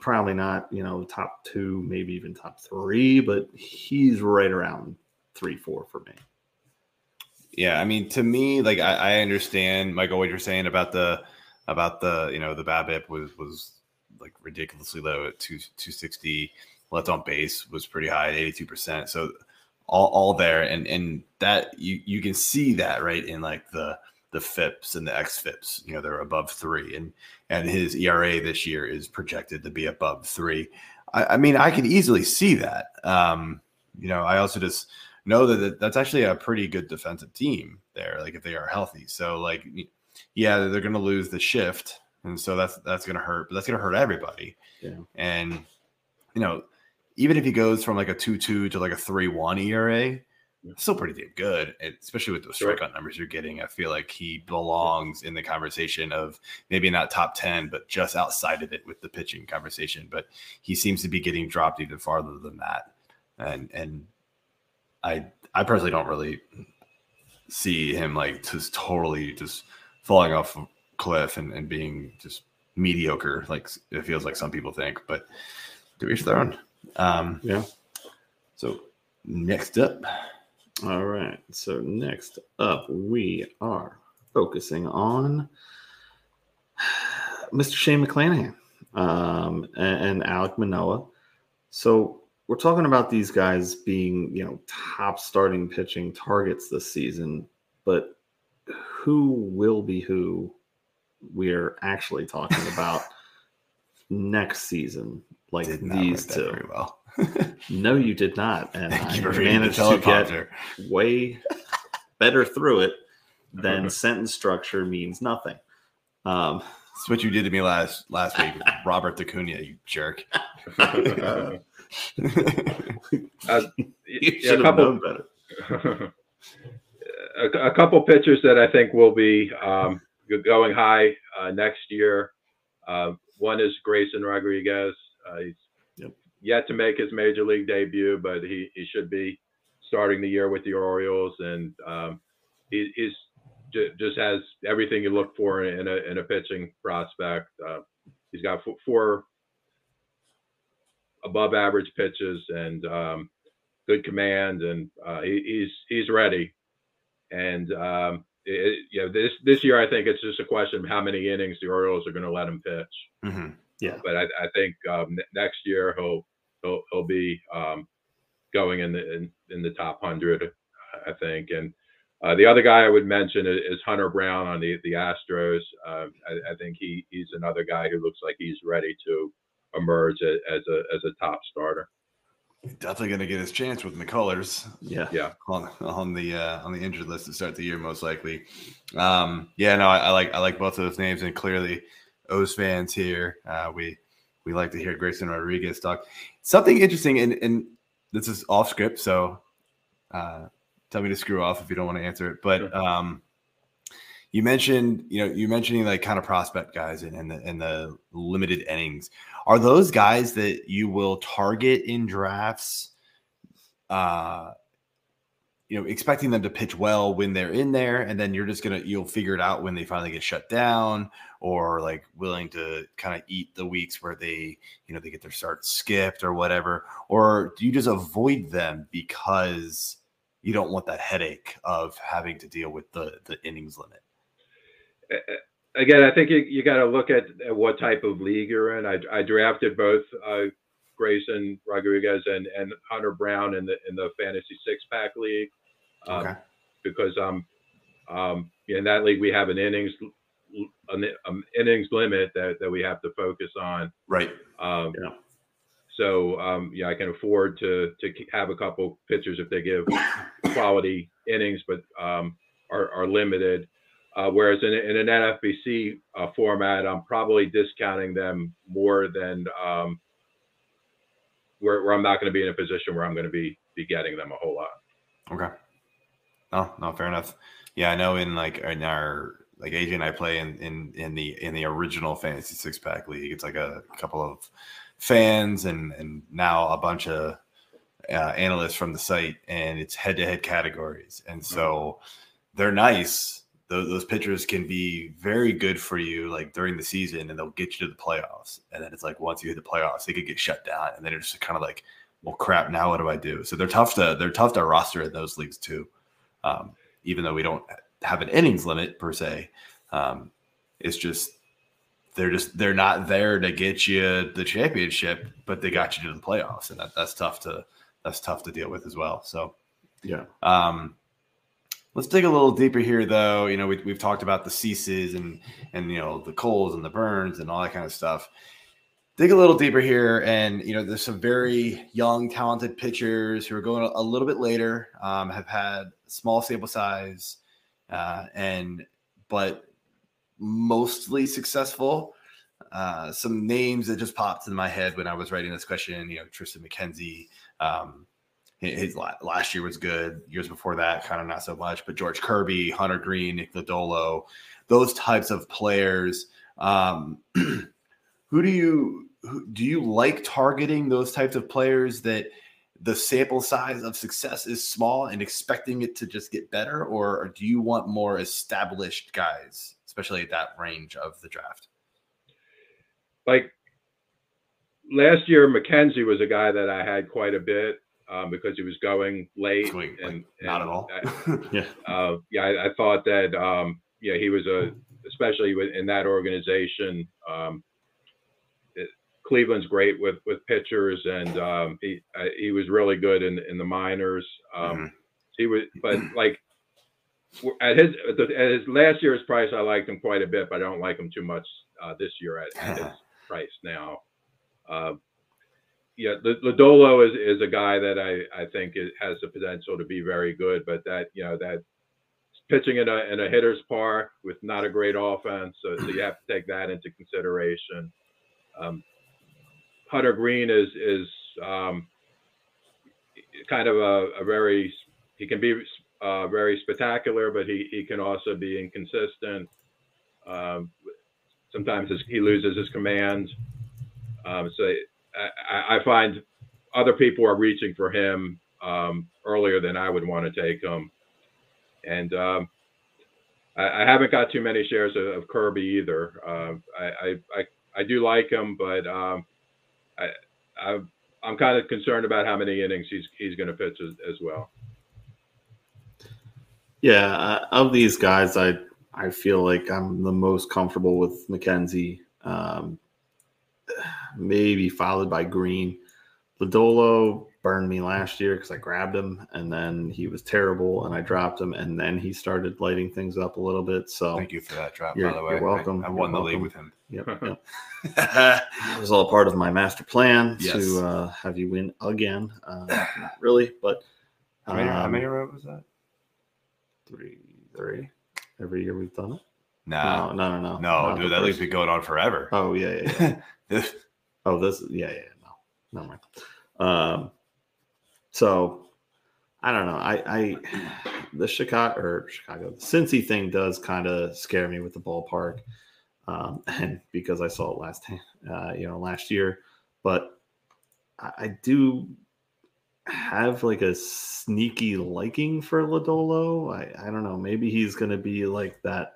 probably not, you know, top two, maybe even top three, but he's right around three, four for me. Yeah, I mean, to me, like I, I understand, Michael, what you're saying about the about the you know the BABIP was was like ridiculously low at two two sixty. Left on base was pretty high at eighty two percent. So all all there, and and that you you can see that right in like the the FIPS and the XFIPS. You know they're above three, and and his ERA this year is projected to be above three. I, I mean, I could easily see that. Um, you know, I also just know that that- that's actually a pretty good defensive team there. Like if they are healthy, so like yeah, they're going to lose the shift, and so that's that's going to hurt. But that's going to hurt everybody. Yeah. And you know, even if he goes from like a two two to like a three one ERA, still pretty damn good, especially with the Sure. strikeout numbers you're getting. I feel like he belongs in the conversation of maybe not top ten, but just outside of it with the pitching conversation. But he seems to be getting dropped even farther than that, and and I I personally don't really see him like just totally just falling off a cliff and, and being just mediocre like it feels like some people think but to each their own um Yeah. so next up All right. So next up, we are focusing on [sighs] Mr. Shane McClanahan um, and, and Alek Manoah. So we're talking about these guys being, you know, top starting pitching targets this season, but who will be who we're actually talking about [laughs] next season? Like these two. very well No, you did not. And I you for reading managed to get way better through it than sentence structure means nothing. Um, That's what you did to me last last week, Robert Acuna, you jerk. [laughs] [laughs] Uh, yeah, a couple [laughs] a, a couple pitchers that I think will be um, going high uh, next year. Uh, one is Grayson Rodriguez. Uh, he's Yep. yet to make his major league debut, but he, he should be starting the year with the Orioles, and um, he, he's ju- just has everything you look for in a in a pitching prospect. Uh, he's got four above average pitches and um, good command, and uh, he, he's he's ready. And um, it, you know, this this year I think it's just a question of how many innings the Orioles are going to let him pitch. Mhm. Yeah. But I, I think um, ne- next year he'll he'll he'll be um, going in the in, in the top hundred, I think. And uh, the other guy I would mention is, is Hunter Brown on the the Astros. Uh, I, I think he he's another guy who looks like he's ready to emerge as a as a top starter. Definitely gonna get his chance with McCullers. Yeah. Yeah. on on the uh, on the injured list to start the year, most likely. Um, yeah, no, I, I like I like both of those names, and clearly, O's fans here, uh, we we like to hear Grayson Rodriguez talk. Something interesting, and and this is off script, so uh, tell me to screw off if you don't want to answer it. But um, you mentioned, you know, you mentioning like kind of prospect guys and the, the limited innings. Are those guys that you will target in drafts? Uh, you know, expecting them to pitch well when they're in there, and then you're just gonna you'll figure it out when they finally get shut down, or like willing to kind of eat the weeks where they, you know, they get their start skipped or whatever, or do you just avoid them because you don't want that headache of having to deal with the the innings limit? Again, I think you, you got to look at, at what type of league you're in. I, I drafted both uh, Grayson Rodriguez and, and Hunter Brown in the in the fantasy six pack league uh, Okay. because um um in that league we have an innings an, um, innings limit that, that we have to focus on. Right. Um, Yeah. So um, yeah, I can afford to to have a couple pitchers if they give quality innings, but um, are, are limited. Uh, whereas in, in an NFBC uh, format, I'm probably discounting them more than um, where, where I'm not going to be in a position where I'm going to be be getting them a whole lot. Okay. No, no, fair enough. Yeah, I know in like in our like AJ and I play in in in the in the original fantasy six pack league. It's like a couple of fans and and now a bunch of uh, analysts from the site, and it's head to head categories, and so they're nice. Those, those pitchers can be very good for you, like during the season, and they'll get you to the playoffs. And then it's like once you hit the playoffs, they could get shut down, and then it's just kind of like, well, crap. Now what do I do? So they're tough to they're tough to roster in those leagues too um, even though we don't have an innings limit per se. Um, it's just they're just they're not there to get you the championship, but they got you to the playoffs, and that, that's tough to that's tough to deal with as well. So Yeah. um, let's dig a little deeper here, though. You know, we, we've talked about the ceases and and you know the Coles and the Burnes and all that kind of stuff. Dig a little deeper here, and you know, there's some very young, talented pitchers who are going a little bit later, um, have had small sample size, uh, and but mostly successful. uh, some names that just popped in my head when I was writing this question. You know, Tristan McKenzie. Um, his last year was good. Years before that, kind of not so much. But George Kirby, Hunter Greene, Nick Lodolo, those types of players. Um, [clears throat] who do you who, do you like targeting those types of players that the sample size of success is small and expecting it to just get better, or, or do you want more established guys, especially at that range of the draft? like last year, McKenzie was a guy that I had quite a bit um, because he was going late Swing, like, and, not at all. I- [laughs] Yeah. uh, yeah, I, I thought that um, yeah he was a especially in that organization. Um, it, Cleveland's great with with pitchers, and um, he uh, he was really good in in the minors. Um, Mhm. He was, but like at his at, at his last year's price, I liked him quite a bit, but I don't like him too much uh, this year at, at his [laughs] price now. Uh, yeah, the Lodolo is, is a guy that I, I think has the potential to be very good, but that you know that pitching in a in a hitter's park with not a great offense, so, so you have to take that into consideration. Um, Hunter Greene is is um, kind of a, a very he can be uh, very spectacular, but he, he can also be inconsistent. Um, sometimes his, he loses his command. Um, so I, find other people are reaching for him um, earlier than I would want to take him. And um, I, I haven't got too many shares of, of Kirby either. Uh, I, I, I, I do like him, but um, I, I, I'm kind of concerned about how many innings he's, he's going to pitch as, as well. Yeah, uh, of these guys, I I feel like I'm the most comfortable with McKenzie. Um, maybe followed by Greene. Lodolo burned me last year because I grabbed him and then he was terrible and I dropped him and then he started lighting things up a little bit. So Thank you for that drop, You're- by the way. you're welcome. I, I won the league with him. [laughs] Yep, yep. [laughs] it was all part of my master plan Yes. to uh, have you win again. Uh, not really, but how many, how um, many was that? three, three. Every year we've done it. Nah, no, no, no, no. no, Not dude, that league's first- been going on forever. Oh yeah, yeah, yeah. [laughs] Oh, this, yeah, yeah, no, no mind. Um, so I don't know. I, I, the Chicago or Chicago, the Cincy thing does kind of scare me with the ballpark, um, [laughs] and because I saw it last, uh, you know, last year, but I, I do have like a sneaky liking for Lodolo. I, I don't know. Maybe he's going to be like that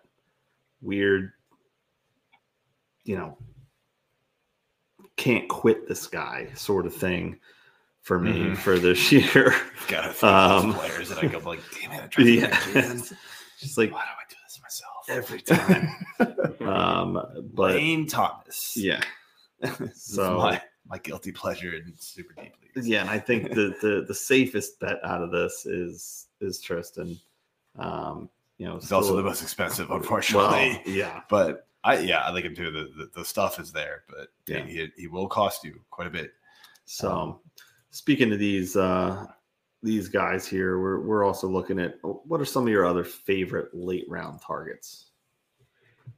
weird, you know, can't quit this guy sort of thing for me Mhm. for this [laughs] year. Got to think Um, players that I go like, damn it, I [laughs] yeah, [laughs] just like Why do I do this myself every time. um, but Lane Thomas. yeah, so my, my guilty pleasure in super deep leagues. yeah, and I think the, the the safest bet out of this is is Tristan. Um, you know, It's also the most expensive, unfortunately. Well, yeah, but I yeah, I like him too. The the, the stuff is there, but Yeah. he, he will cost you quite a bit. So, speaking to these uh, these guys here, we're we're also looking at what are some of your other favorite late round targets?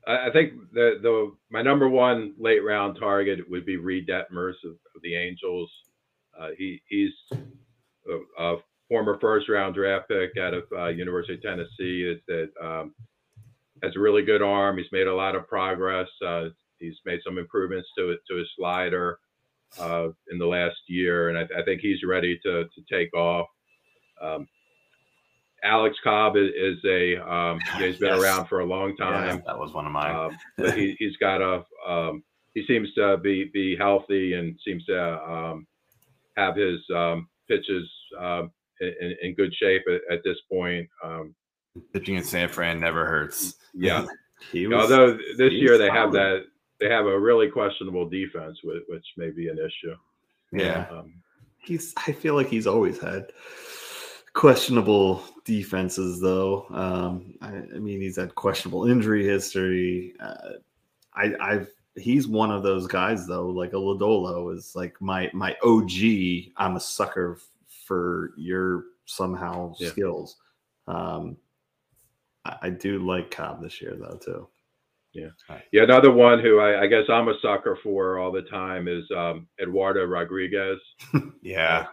I I think the the my number one late round target would be Reid Detmers of, of the Angels. Uh, he he's a, a former first round draft pick out of uh, University of Tennessee. Is that um, has a really good arm. He's made a lot of progress. Uh, he's made some improvements to it to his slider uh, in the last year, and I, I think he's ready to to take off. Um, Alex Cobb is, is a um, [laughs] he's been Yes. around for a long time. Yeah, that was one of mine. Um, [laughs] but he, he's got a um, he seems to be be healthy and seems to um, have his um, pitches in, in good shape at, at this point. Um, Pitching in San Fran never hurts. yeah, [laughs] He was, although this he year was they have that they have a really questionable defense, which, which may be an issue. Yeah. Um, he's I feel like he's always had questionable defenses though. Um, I, I mean, he's had questionable injury history. Uh, I, I've he's one of those guys though. Like a Lodolo is like my my OG. I'm a sucker f- for your somehow Yeah. skills. Um, I, do like Cobb this year though too. Yeah, yeah. another one who I, I guess I'm a sucker for all the time is um, Eduardo Rodriguez. [laughs] Yeah,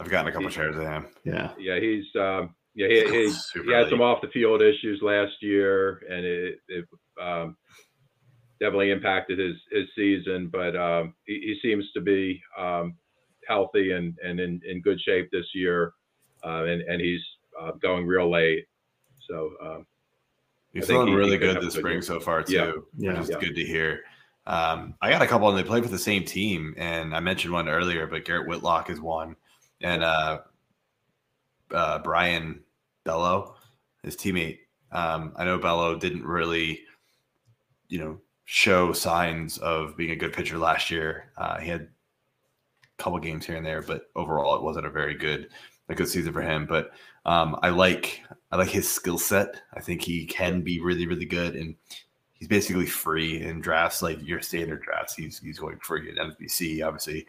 I've gotten a couple shares of him. Yeah. Yeah, he's um, yeah he, he, he had some off the field issues last year, and it, it um, definitely impacted his his season. But um, he, he seems to be um, healthy and and in, in good shape this year, uh, and and he's uh, going real late. So um, He's I think feeling he- he really could good this good spring year. so far too, Yeah. Yeah. which is Yeah. good to hear. Um, I got a couple, and they played for the same team, and I mentioned one earlier, but Garrett Whitlock is one, and uh, uh, Brayan Bello, his teammate. Um, I know Bello didn't really, you know, show signs of being a good pitcher last year. Uh, he had a couple games here and there, but overall, it wasn't a very good, a good season for him. But um, I like, I like his skill set. I think he can be really, really good, and he's basically free in drafts like your standard drafts. He's he's going free in NFBC, obviously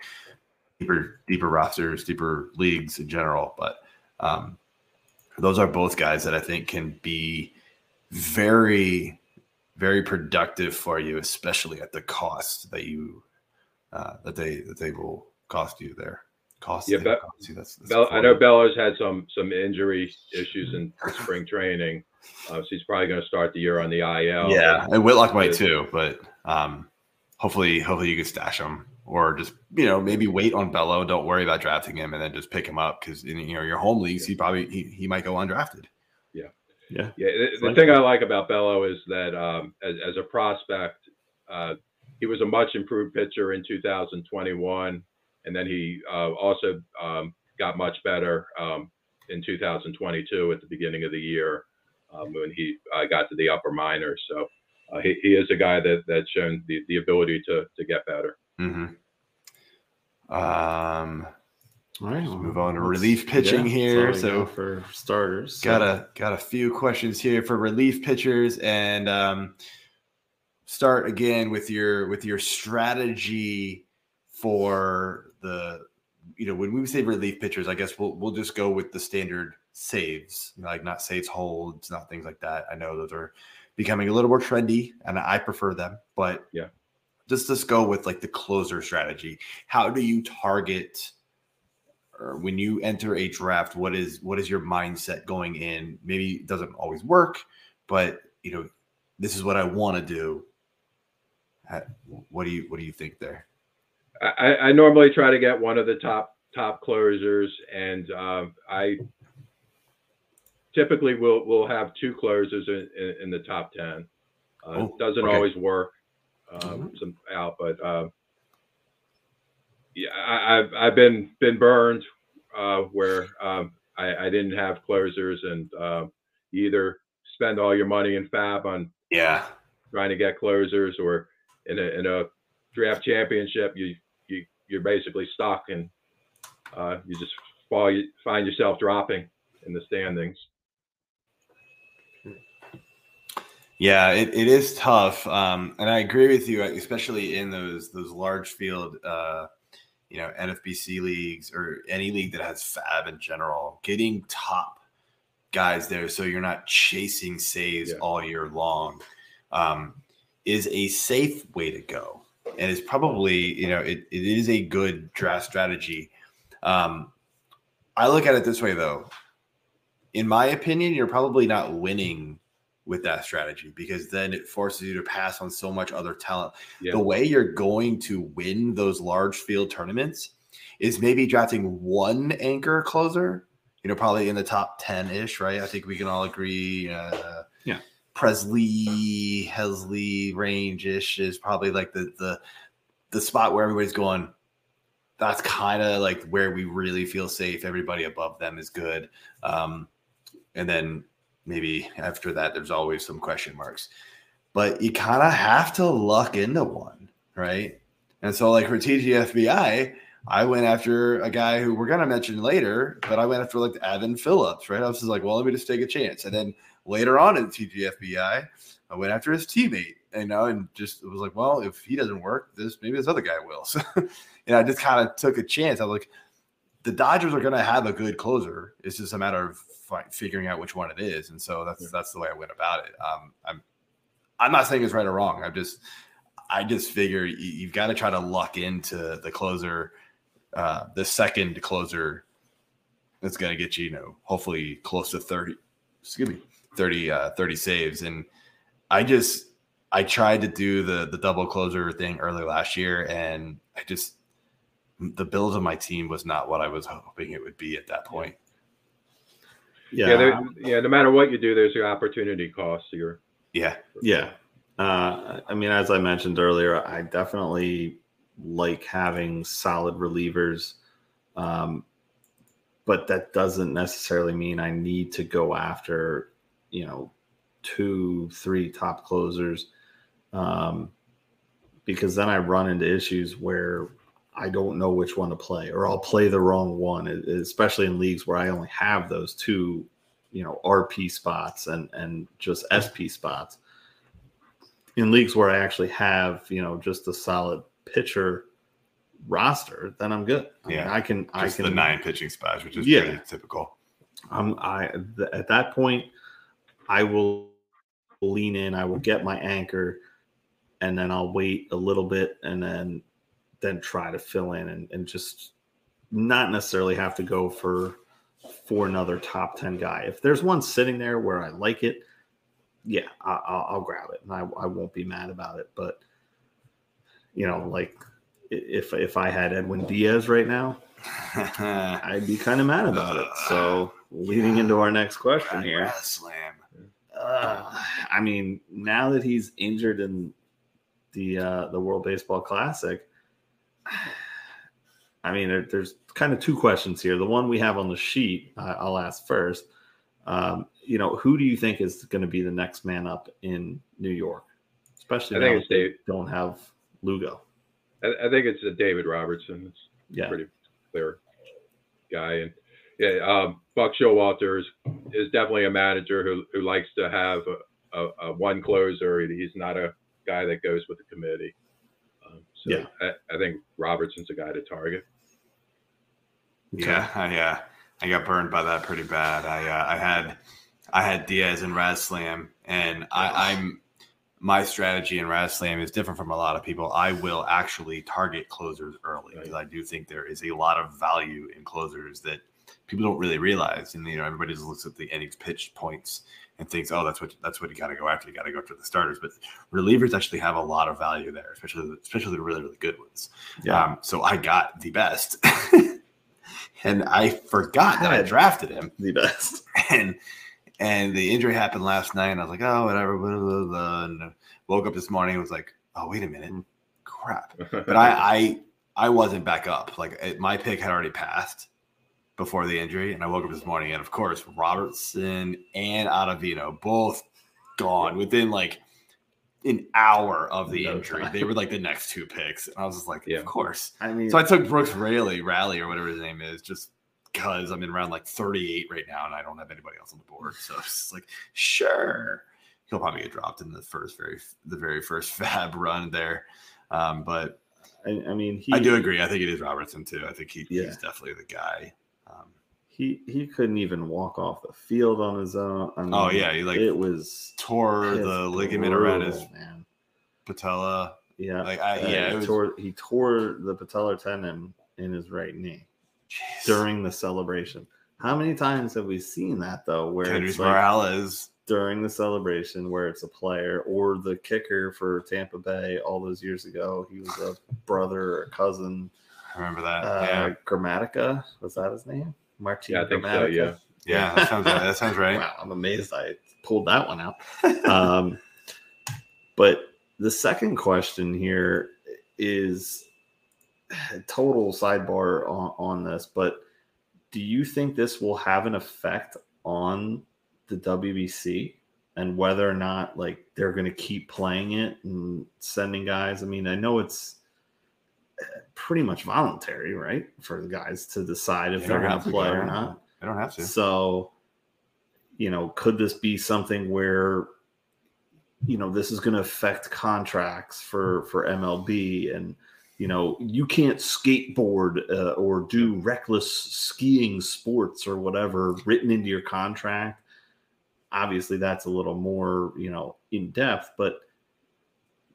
deeper deeper rosters, deeper leagues in general. But um, those are both guys that I think can be very very productive for you, especially at the cost that you uh, that they that they will cost you there. Cost Yeah, cost. That's, that's Bell, I know. Bellows had some some injury issues in spring training, uh, so he's probably going to start the year on the IL. Yeah, and Whitlock might too, but um, hopefully, hopefully you can stash him or just you know maybe wait on Bello. Don't worry about drafting him, and then just pick him up because in you know your home leagues he probably he, he might go undrafted. Yeah. Yeah, the, the thing. I like about Bello is that um, as, as a prospect, uh, he was a much improved pitcher in 2021, and then he uh, also um, got much better um, in 2022 at the beginning of the year um, when he uh, got to the upper minors. So uh, he, he is a guy that that's shown the, the ability to to get better. Mm-hmm. Um, All right. Let's well, move on to relief pitching yeah, here. that's all we So- for starters, so- got a got a few questions here for relief pitchers, and um, start again with your with your strategy for the you know when we say relief pitchers, I guess we'll we'll just go with the standard saves, like not saves holds, not things like that. I know those are becoming a little more trendy, and I prefer them, but Yeah. just just go with like the closer strategy. How do you target? or when you enter a draft what is what is your mindset going in maybe it doesn't always work but you know this is what i want to do uh, what do you what do you think there I, I normally try to get one of the top top closers, and um, I typically will will have two closers in, in, in the top ten. Uh, Oh, doesn't okay. always work um, some out, but uh, yeah, I, I've I've been been burned uh, where um, I, I didn't have closers, and uh, either spend all your money in Fab on yeah trying to get closers, or in a in a draft championship, you you're basically stuck and uh, you just fall you find yourself dropping in the standings. yeah it, it is tough um and i agree with you especially in those those large field uh you know nfbc leagues or any league that has fab in general getting top guys there so you're not chasing saves Yeah. all year long um, is a safe way to go and it's probably you know it, it is a good draft strategy um, i look at it this way though in my opinion you're probably not winning with that strategy because then it forces you to pass on so much other talent Yeah. the way you're going to win those large field tournaments is maybe drafting one anchor closer, you know, probably in the top 10 ish, right? I think we can all agree. Uh, Yeah. Pressly, Helsley range ish is probably like the, the, the spot where everybody's going. That's kind of like where we really feel safe. Everybody above them is good. Um, and then maybe after that, there's always some question marks but you kind of have to luck into one, right? And so, like for TGFBI, I went after a guy who we're gonna mention later, but I went after like Evan Phillips, right? I was just like, well, let me just take a chance. And then later on in TGFBI, I went after his teammate, you know, and just it was like, well, if he doesn't work, this maybe this other guy will. [laughs] So, and I just kind of took a chance. I was like, the Dodgers are gonna have a good closer. It's just a matter of fi- figuring out which one it is, and so that's Yeah. that's the way I went about it. Um, I'm I'm not saying it's right or wrong. I'm just, I just figure you, you've got to try to luck into the closer, uh, the second closer that's going to get you, you know, hopefully close to 30, excuse me, 30, uh, 30 saves. And I just, I tried to do the the double closer thing early last year, and I just the build of my team was not what I was hoping it would be at that point. Yeah, Yeah, there- yeah. No matter what you do, there's an opportunity cost to your. Yeah, Yeah. Uh, I mean, as I mentioned earlier, I definitely like having solid relievers. Um, but that doesn't necessarily mean I need to go after, you know, two, three top closers. Um, because then I run into issues where I don't know which one to play, or I'll play the wrong one, especially in leagues where I only have those two, you know, RP spots and and just SP spots. In leagues where I actually have, you know, just a solid pitcher roster, then I'm good. I mean, Yeah. I can, I can the nine pitching spots, which is Yeah. pretty typical. I'm I th- at that point, I will lean in. I will get my anchor, and then I'll wait a little bit, and then then try to fill in and, and just not necessarily have to go for for another top ten guy. If there's one sitting there where I like it, yeah, I, I'll, I'll grab it, and I, I won't be mad about it. But you know, like if if I had Edwin Diaz right now, [laughs] I'd be kind of mad about it. So, leading into our next question here, Slam. Uh, I mean, now that he's injured in the uh, the World Baseball Classic, I mean, there, there's kind of two questions here. The one we have on the sheet, uh, I'll ask first. Um, you know, who do you think is going to be the next man up in New York, especially I now think that they don't have Lugo? I, I think it's a David Robertson. It's Yeah, pretty clear guy. And yeah, um, Buck Showalter is, is definitely a manager who, who likes to have a, a, a one closer. He's not a guy that goes with the committee. Um, so Yeah. I, I think Robertson's a guy to target. Yeah, I, uh, I got burned by that pretty bad. I uh, I had I had Diaz and Raslam, and I, I'm my strategy in Raslam is different from a lot of people. I will actually target closers early because I do think there is a lot of value in closers that people don't really realize. And you know, everybody just looks at the innings pitch points and thinks, oh, that's what that's what you got to go after. You got to go after the starters, but relievers actually have a lot of value there, especially especially the really really good ones. yeah. Um, so I got the best. [laughs] and I forgot that I drafted him. the best. [laughs] And and the injury happened last night. And I was like, oh, whatever. Blah, blah, blah, and woke up this morning and was like, oh, wait a minute. Crap. [laughs] But I I I wasn't back up. Like it, my pick had already passed before the injury. And I woke up this morning and of course Robertson and Ottavino both gone within like an hour of the No injury. time. They were like the next two picks. And I was just like, Yeah. of course. I mean, So I took Brooks Raley, Rally, or whatever his name is, just because I'm in round like 38 right now and I don't have anybody else on the board. So it's just like, sure, he'll probably get dropped in the first very the very first [laughs] fab run there. Um, but I, I mean, he, I do agree. I think it is Robertson too. I think he, Yeah. he's definitely the guy. Um, he he couldn't even walk off the field on his own. I mean, Oh, yeah, he, like, it was tore the ligament around his man. patella. Yeah, Like, I- uh, yeah, he was- tore he tore the patellar tendon in his right knee Jeez. during the celebration. How many times have we seen that though? Where Kendrys it's like Morales. during the celebration, where it's a player or the kicker for Tampa Bay all those years ago. He was a brother or cousin. I remember that. Uh, yeah. Gramatica was that his name? Martin. Yeah, I think so, Gramatica? yeah. Yeah. That sounds right. That sounds right. Wow, I'm amazed I pulled that one out. um, [laughs] but the second question here is total sidebar on, on this, but do you think this will have an effect on the WBC and whether or not like they're going to keep playing it and sending guys? I mean, I know it's pretty much voluntary, right, for the guys to decide if They they're going to play or not. I don't have to. So, you know, could this be something where, you know, this is going to affect contracts for for MLB, and you know, you can't skateboard uh, or do reckless skiing sports or whatever written into your contract. Obviously, that's a little more, you know, in depth. But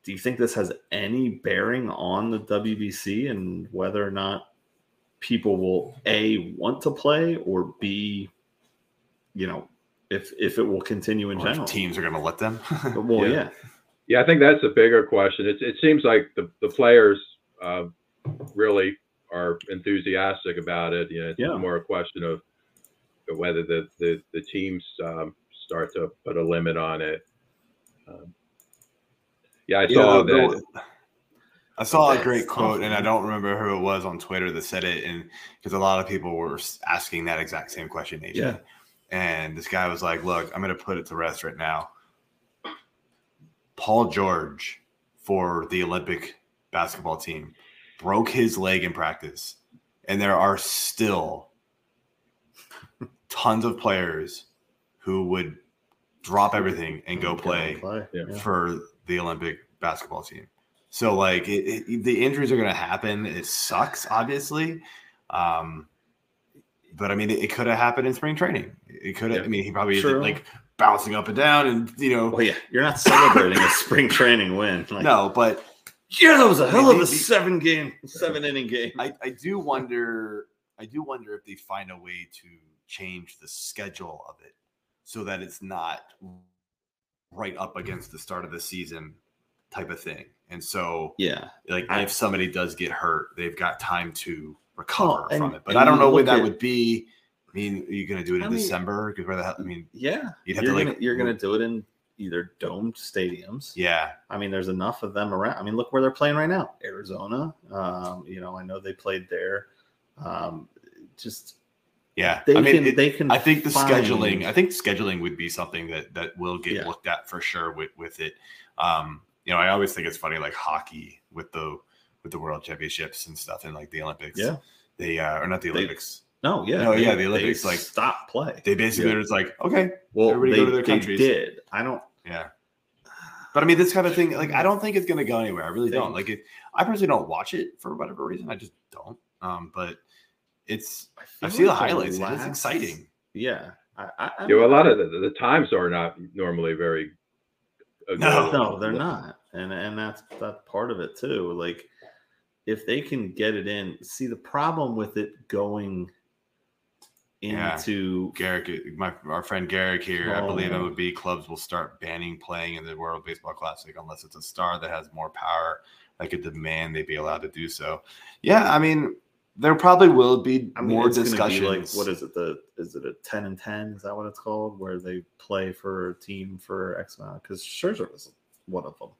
do you think this has any bearing on the WBC and whether or not people will a want to play or b, you know, if if it will continue in Or if general? teams are going to let them. [laughs] Well, Yeah. yeah. Yeah, I think that's a bigger question. It, it seems like the, the players uh, really are enthusiastic about it. You know, it's Yeah. more a question of whether the, the, the teams um, start to put a limit on it. Um, yeah, I You know, saw that. I saw a great quote, and I don't remember who it was on Twitter that said it, and because a lot of people were asking that exact same question, AJ. Yeah. And this guy was like, "Look, I'm going to put it to rest right now. Paul George for the Olympic basketball team broke his leg in practice, and there are still tons of players who would drop everything and go play." play. Yeah. Yeah. for the Olympic basketball team. So like it, it, the injuries are going to happen. It sucks, obviously, um, but I mean, it, it could have happened in spring training. It could have. Yeah. I mean, he probably did, like bouncing up and down, and you know, Well, yeah, you're not celebrating a spring training win. Like, no. But yeah, that was a hell of a seven game, seven inning game. I, I do wonder. I do wonder if they find a way to change the schedule of it so that it's not right up against the start of the season type of thing. And so Yeah, like if somebody does get hurt, they've got time to recover Oh, and- from it. But I don't know when that at- would be. I mean, are you going to do it in I mean- December? Because where the hell? I mean, yeah. You'd have you're to, gonna like, you're gonna do it in either domed stadiums. yeah, I mean, there's enough of them around. I mean, look where they're playing right now, Arizona. Um, you know, I know they played there. Um, just yeah. they I mean, can it- they can. I think the find- scheduling. I think scheduling would be something that that will get Yeah. looked at for sure with with it. Um, you know, I always think it's funny, like hockey with the with the World Championships and stuff, and like the Olympics. Yeah. they uh, or not the They- Olympics. No, yeah, No, they- yeah, the they Olympics, like, stop play. They basically Yeah. are just like, okay, well, everybody they, go to their they countries. did. I don't. Yeah. But I mean, this kind of thing, like, I don't think it's going to go anywhere. I really don't. Like, it, I personally don't watch it for whatever reason. I just don't. Um, but it's, I see feel the highlights. and It's exciting. Yeah, I, I, I You know, a lot of the, the times are not normally very. uh, No. no, they're not, and and that's that's part of it too. Like, if they can get it in, see the problem with it going Yeah. into Garrick, my our friend Garrick here, I believe Oh. MLB clubs will start banning playing in the World Baseball Classic unless it's a star that has more power that could demand they be allowed to do so. Yeah, I mean, there probably will be I mean, more it's gonna be discussions. Like, what is it? The is it a ten and ten? Is that what it's called? Where they play for a team for X amount? Because Scherzer was one of them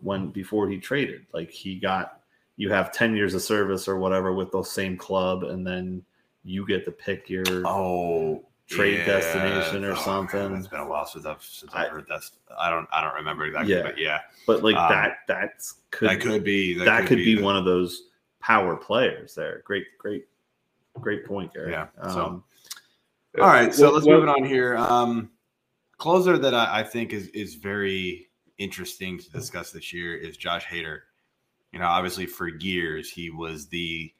when before he traded. Like he got you have ten years of service or whatever with the same club, and then you get to pick your. Oh, trade destination or Oh, man, something. it's been a while since I've since I- I've heard that. I don't I don't remember exactly, Yeah. but yeah, But like um, that, that's could that could be that, could, be, the- one of those power players there. Great, great, great point, Gary. Yeah, so- Um, All right, so Well- let's well- move it on here. Um, closer that I, I think is is very interesting to discuss this year is Josh Hader. You know, obviously for years he was the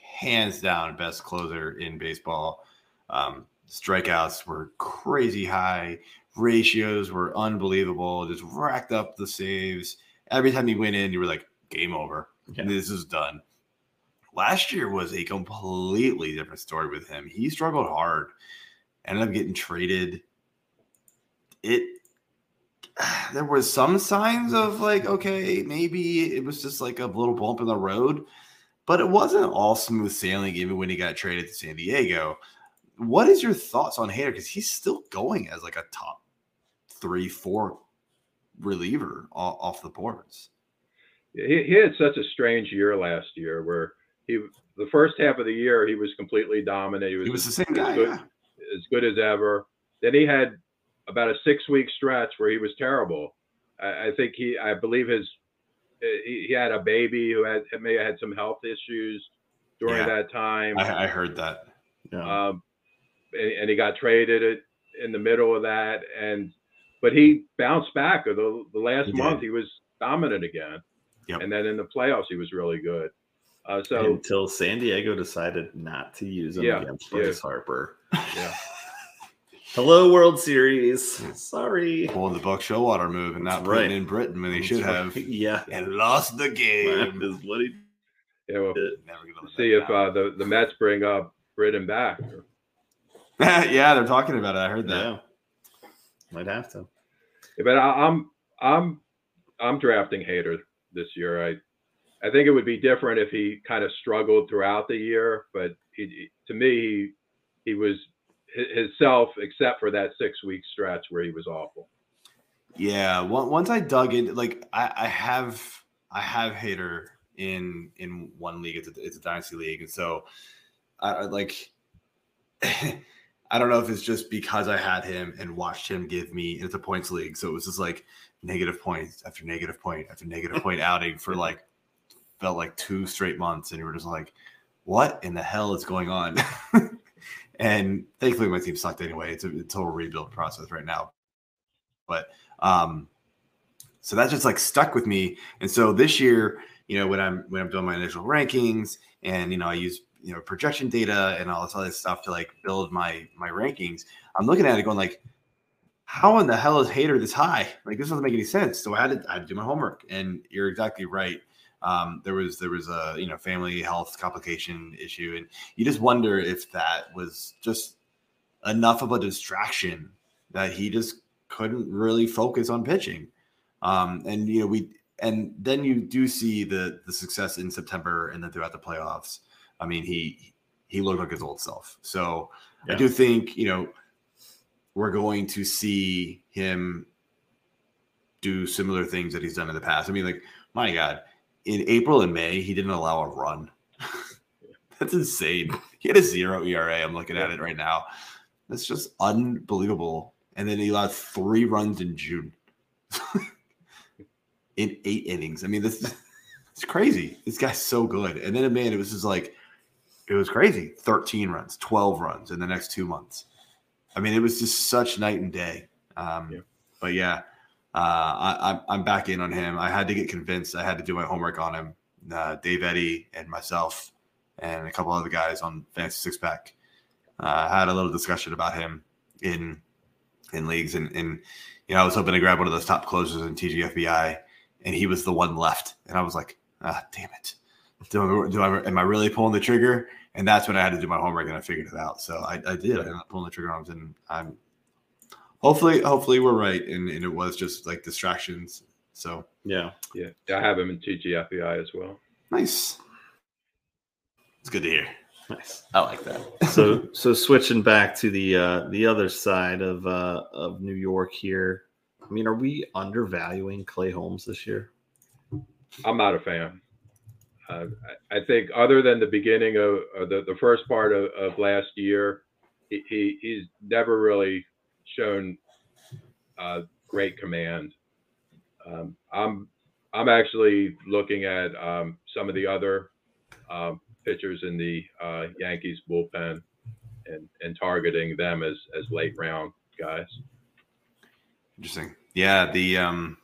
hands down best closer in baseball. Um, strikeouts were crazy high, ratios were unbelievable, just racked up the saves. Every time he went in, you were like, game over. Yeah. This is done. Last year was a completely different story with him. He struggled hard, ended up getting traded. It [sighs] there was some signs of like, okay, maybe it was just like a little bump in the road, but it wasn't all smooth sailing even when he got traded to San Diego. What is your thoughts on Hader? Because he's still going as like a top three, four reliever off the boards. he, he had such a strange year last year where he the first half of the year he was completely dominant. He was, He was the as, same as guy. good, yeah. as good as ever. Then he had about a six week stretch where he was terrible. I, I think he I believe his he, he had a baby who had may have had some health issues during Yeah. that time. I, I heard that. yeah. um, and, and he got traded it in the middle of that. And but he bounced back. The, the last He month he was dominant again. Yep. And then in the playoffs he was really good. Uh, so Until San Diego decided not to use him Yeah, against yeah. Bryce Harper. yeah, [laughs] Hello, World Series. Sorry. Pulling the Buck Showalter move and not That's putting right. in Britton when they should have [laughs] Yeah. and lost the game. is what he Yeah, well. Never gonna see if uh, the the Mets bring up Britton back. [laughs] yeah, they're talking about it. I heard that. Yeah. Might have to. Yeah, but I, I'm I'm I'm drafting Hader this year. I I think it would be different if he kind of struggled throughout the year, but he, to me he, was hi- himself except for that six week stretch where he was awful. Yeah, once I dug in, like I, I have, I have Hader in in one league. It's a, it's a dynasty league, and so I I, like. [laughs] I don't know if it's just because I had him and watched him give me. It's a points league, so it was just like negative points after negative point after negative [laughs] point outing for like felt like two straight months, and you were just like, "What in the hell is going on?" [laughs] and thankfully, my team sucked anyway. It's a, a total rebuild process right now, but um, so that just like stuck with me. And so this year, you know, when I'm when I'm doing my initial rankings, and you know, I use you know projection data and all this other stuff to like build my my rankings. I'm looking at it going like, how in the hell is Hader this high? Like this doesn't make any sense. So I had to I had to do my homework, and you're exactly right. Um, there was there was a you know family health complication issue, and you just wonder if that was just enough of a distraction that he just couldn't really focus on pitching. Um, and you know we and then you do see the the success in September and then throughout the playoffs. I mean he he looked like his old self. So I do think you know we're going to see him do similar things that he's done in the past. I mean, like my God, in April and May he didn't allow a run. [laughs] That's insane. He had a zero ERA. I'm looking at it right now. That's just unbelievable. And then he allowed three runs in June [laughs] in eight innings. I mean, this is [laughs] it's crazy. This guy's so good. And then, man, it was just like, it was crazy. 13 runs, 12 runs in the next two months. I mean, it was just such night and day. Um, Yeah. But yeah, I, I'm, back in on him. I had to get convinced. I had to do my homework on him. Uh, Dave Eddy and myself and a couple other guys on Fantasy Six Pack uh, had a little discussion about him in in leagues, and, and you know I was hoping to grab one of those top closers in TGFBI, and he was the one left, and I was like, ah, damn it, do, I- do I am I really pulling the trigger? And that's when I had to do my homework, and I figured it out. So I, I did. I ended up pulling the trigger him, and I'm hopefully hopefully we're right, and, and it was just like distractions. So Yeah. Yeah, I have him in TGFBI as well. nice. It's good to hear. Nice. I like that. so [laughs] so switching back to the uh the other side of uh of New York here. I mean, are we undervaluing Clay Holmes this year? I'm not a fan. Uh, I, I think other than the beginning of, of the, the first part of, of last year, he, he, he's never really shown uh, great command. Um, I'm I'm actually looking at um, some of the other um, pitchers in the uh, Yankees bullpen and, and targeting them as, as late round guys. Interesting. Yeah, the um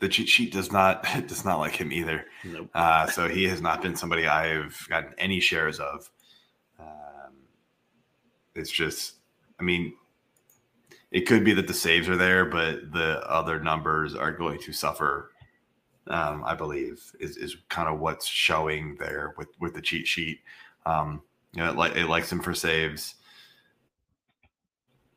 the cheat sheet does not [laughs] does not like him either. Nope. Uh, so he has not been somebody I've gotten any shares of. Um, it's just, I mean, it could be that the saves are there, but the other numbers are going to suffer. Um, I believe is is kind of what's showing there with with the cheat sheet. Um, you know, it, li- it likes him for saves,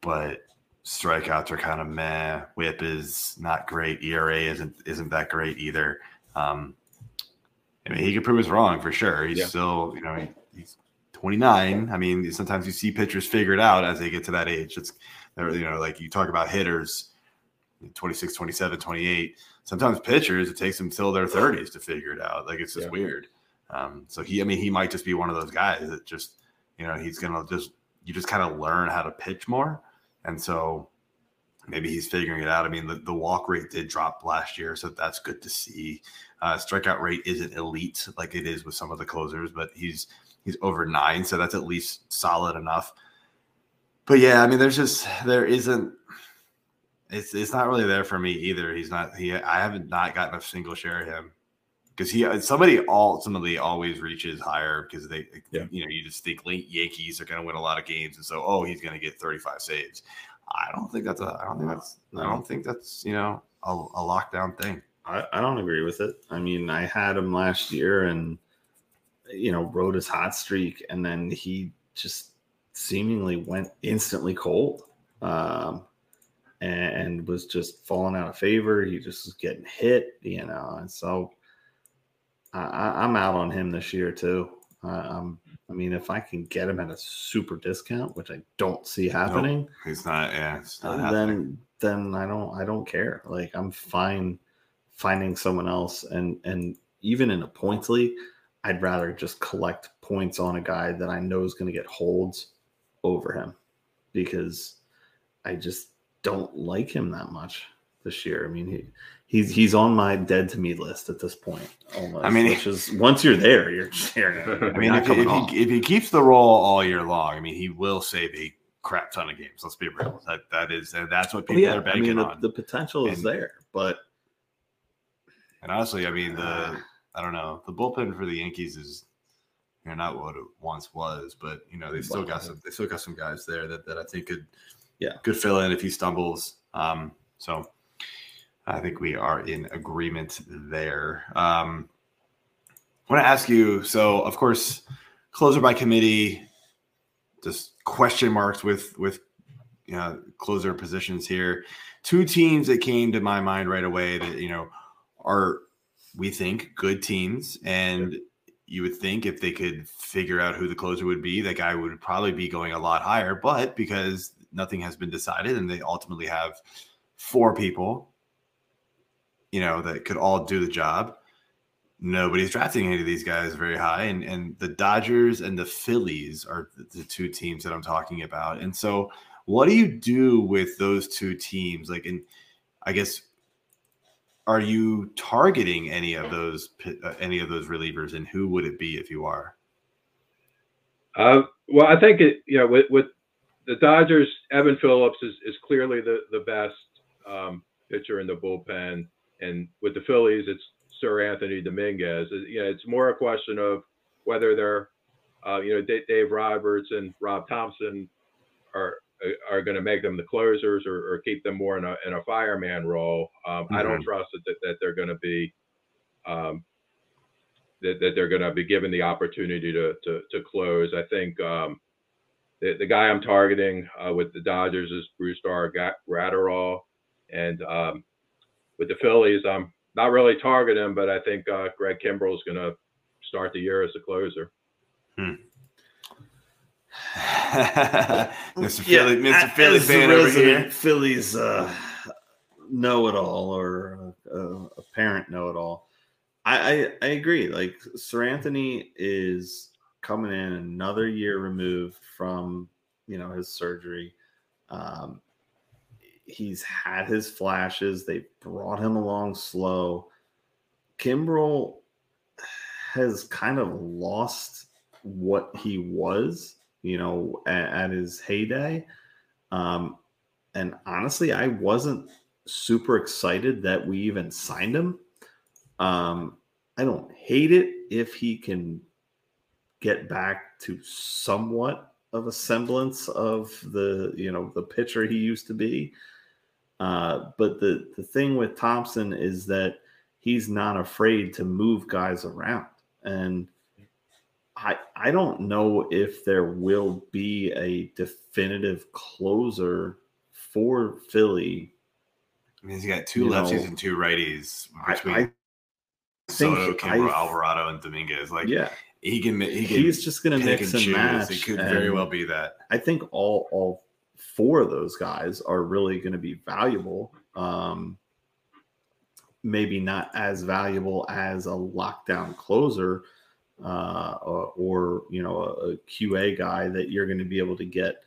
but strikeouts are kind of meh. Whip is not great. ERA isn't isn't that great either. Um, I mean, he could prove us wrong for sure. He's Yeah. still, you know, he, he's 29. I mean, sometimes you see pitchers figure it out as they get to that age. It's, you know, like you talk about hitters, 26, 27, 28. Sometimes pitchers, it takes them till their 30s to figure it out. Like it's just Yeah. weird. Um, so he, I mean, he might just be one of those guys that just, you know, he's gonna just, you just kind of learn how to pitch more, and so maybe he's figuring it out. I mean, the, the walk rate did drop last year, so that's good to see. Uh, strikeout rate isn't elite like it is with some of the closers, but he's he's over nine, so that's at least solid enough. But yeah, I mean, there's just there isn't. It's it's not really there for me either. He's not. He I haven't not gotten a single share of him because he uh, somebody ultimately always reaches higher because they Yeah. you know you just think late Yankees are going to win a lot of games and so oh he's going to get 35 saves. I don't think that's a. I don't think that's. I don't think that's you know a, a lockdown thing. I, I don't agree with it. I mean, I had him last year and, you know, rode his hot streak, and then he just seemingly went instantly cold um, and, was just falling out of favor. He just was getting hit, you know, and so I, I- I'm out on him this year too. Um, I mean, if I can get him at a super discount, which I don't see happening, He's not. Yeah. Not then then I don't I don't care. Like I'm fine finding someone else and and even in a points league, I'd rather just collect points on a guy that I know is going to get holds over him because I just don't like him that much this year. I mean, he he's he's on my dead to me list at this point. Almost, I mean, which is once you're there, you're. you're [laughs] I mean, if, he- if, he, if he keeps the role all year long, I mean, he will save a crap ton of games. Let's be real. That that is that's what oh, people Well, are I mean, the, on. the potential is there, but and honestly, I mean, the I don't know, the bullpen for the Yankees is you know not what it once was, but you know they still got some they still got some guys there that, that I think could Yeah. could fill in if he stumbles. Um, so I think we are in agreement there. Um, I want to ask you. So, of course, closer by committee, just question marks with with you know, closer positions here. Two teams that came to my mind right away that you know are we think good teams, and you would think if they could figure out who the closer would be, that guy would probably be going a lot higher. But because nothing has been decided, and they ultimately have four people, you know, that could all do the job. Nobody's drafting any of these guys very high, and and the Dodgers and the Phillies are the, two teams that I'm talking about. And so, what do you do with those two teams? Like, and I guess, are you targeting any of those uh, any of those relievers, and who would it be if you are? Uh, well, I think it, you know, with, with the Dodgers, Evan Phillips is, is clearly the, the best um, pitcher in the bullpen. And with the Phillies, it's Seranthony Dominguez. It- You know, it's more a question of whether they're, uh, you know, D- Dave Roberts and Rob Thompson are are going to make them the closers or, or keep them more in a in a fireman role. Um, I don't trust that, that, they're going to be um, that, that they're going to be given the opportunity to to, to close. I think um, the, the guy I'm targeting uh, with the Dodgers is Bruce Star Gratterall, and um, with the Phillies, I'm not really targeting but I think uh, Craig Kimbrel is going to start the year as a closer. [laughs] Mr. Philly, Mr. Philly fan over here. Phillies uh, know it all, or uh, a parent know it all. I, I I agree. Like Seranthony is coming in another year removed from you know his surgery. Um, he's had his flashes. They brought him along slow. Kimbrel has kind of lost what he was, you know, at, at his heyday. Um, and honestly, I wasn't super excited that we even signed him. Um, I don't hate it if he can get back to somewhat of a semblance of the you know the pitcher he used to be. Uh, but the the thing with Thompson is that he's not afraid to move guys around, and I I don't know if there will be a definitive closer for Philly. I mean, he's got two You lefties know, and two righties I, between I think Soto, Kimbrel, Alvarado, and Dominguez. Like, yeah, he can he can he's just going to mix and and, match. It could very well be that. I think all all four of those guys are really going to be valuable. Um, maybe not as valuable as a lockdown closer uh, or, or you know a, a QA guy that you're going to be able to get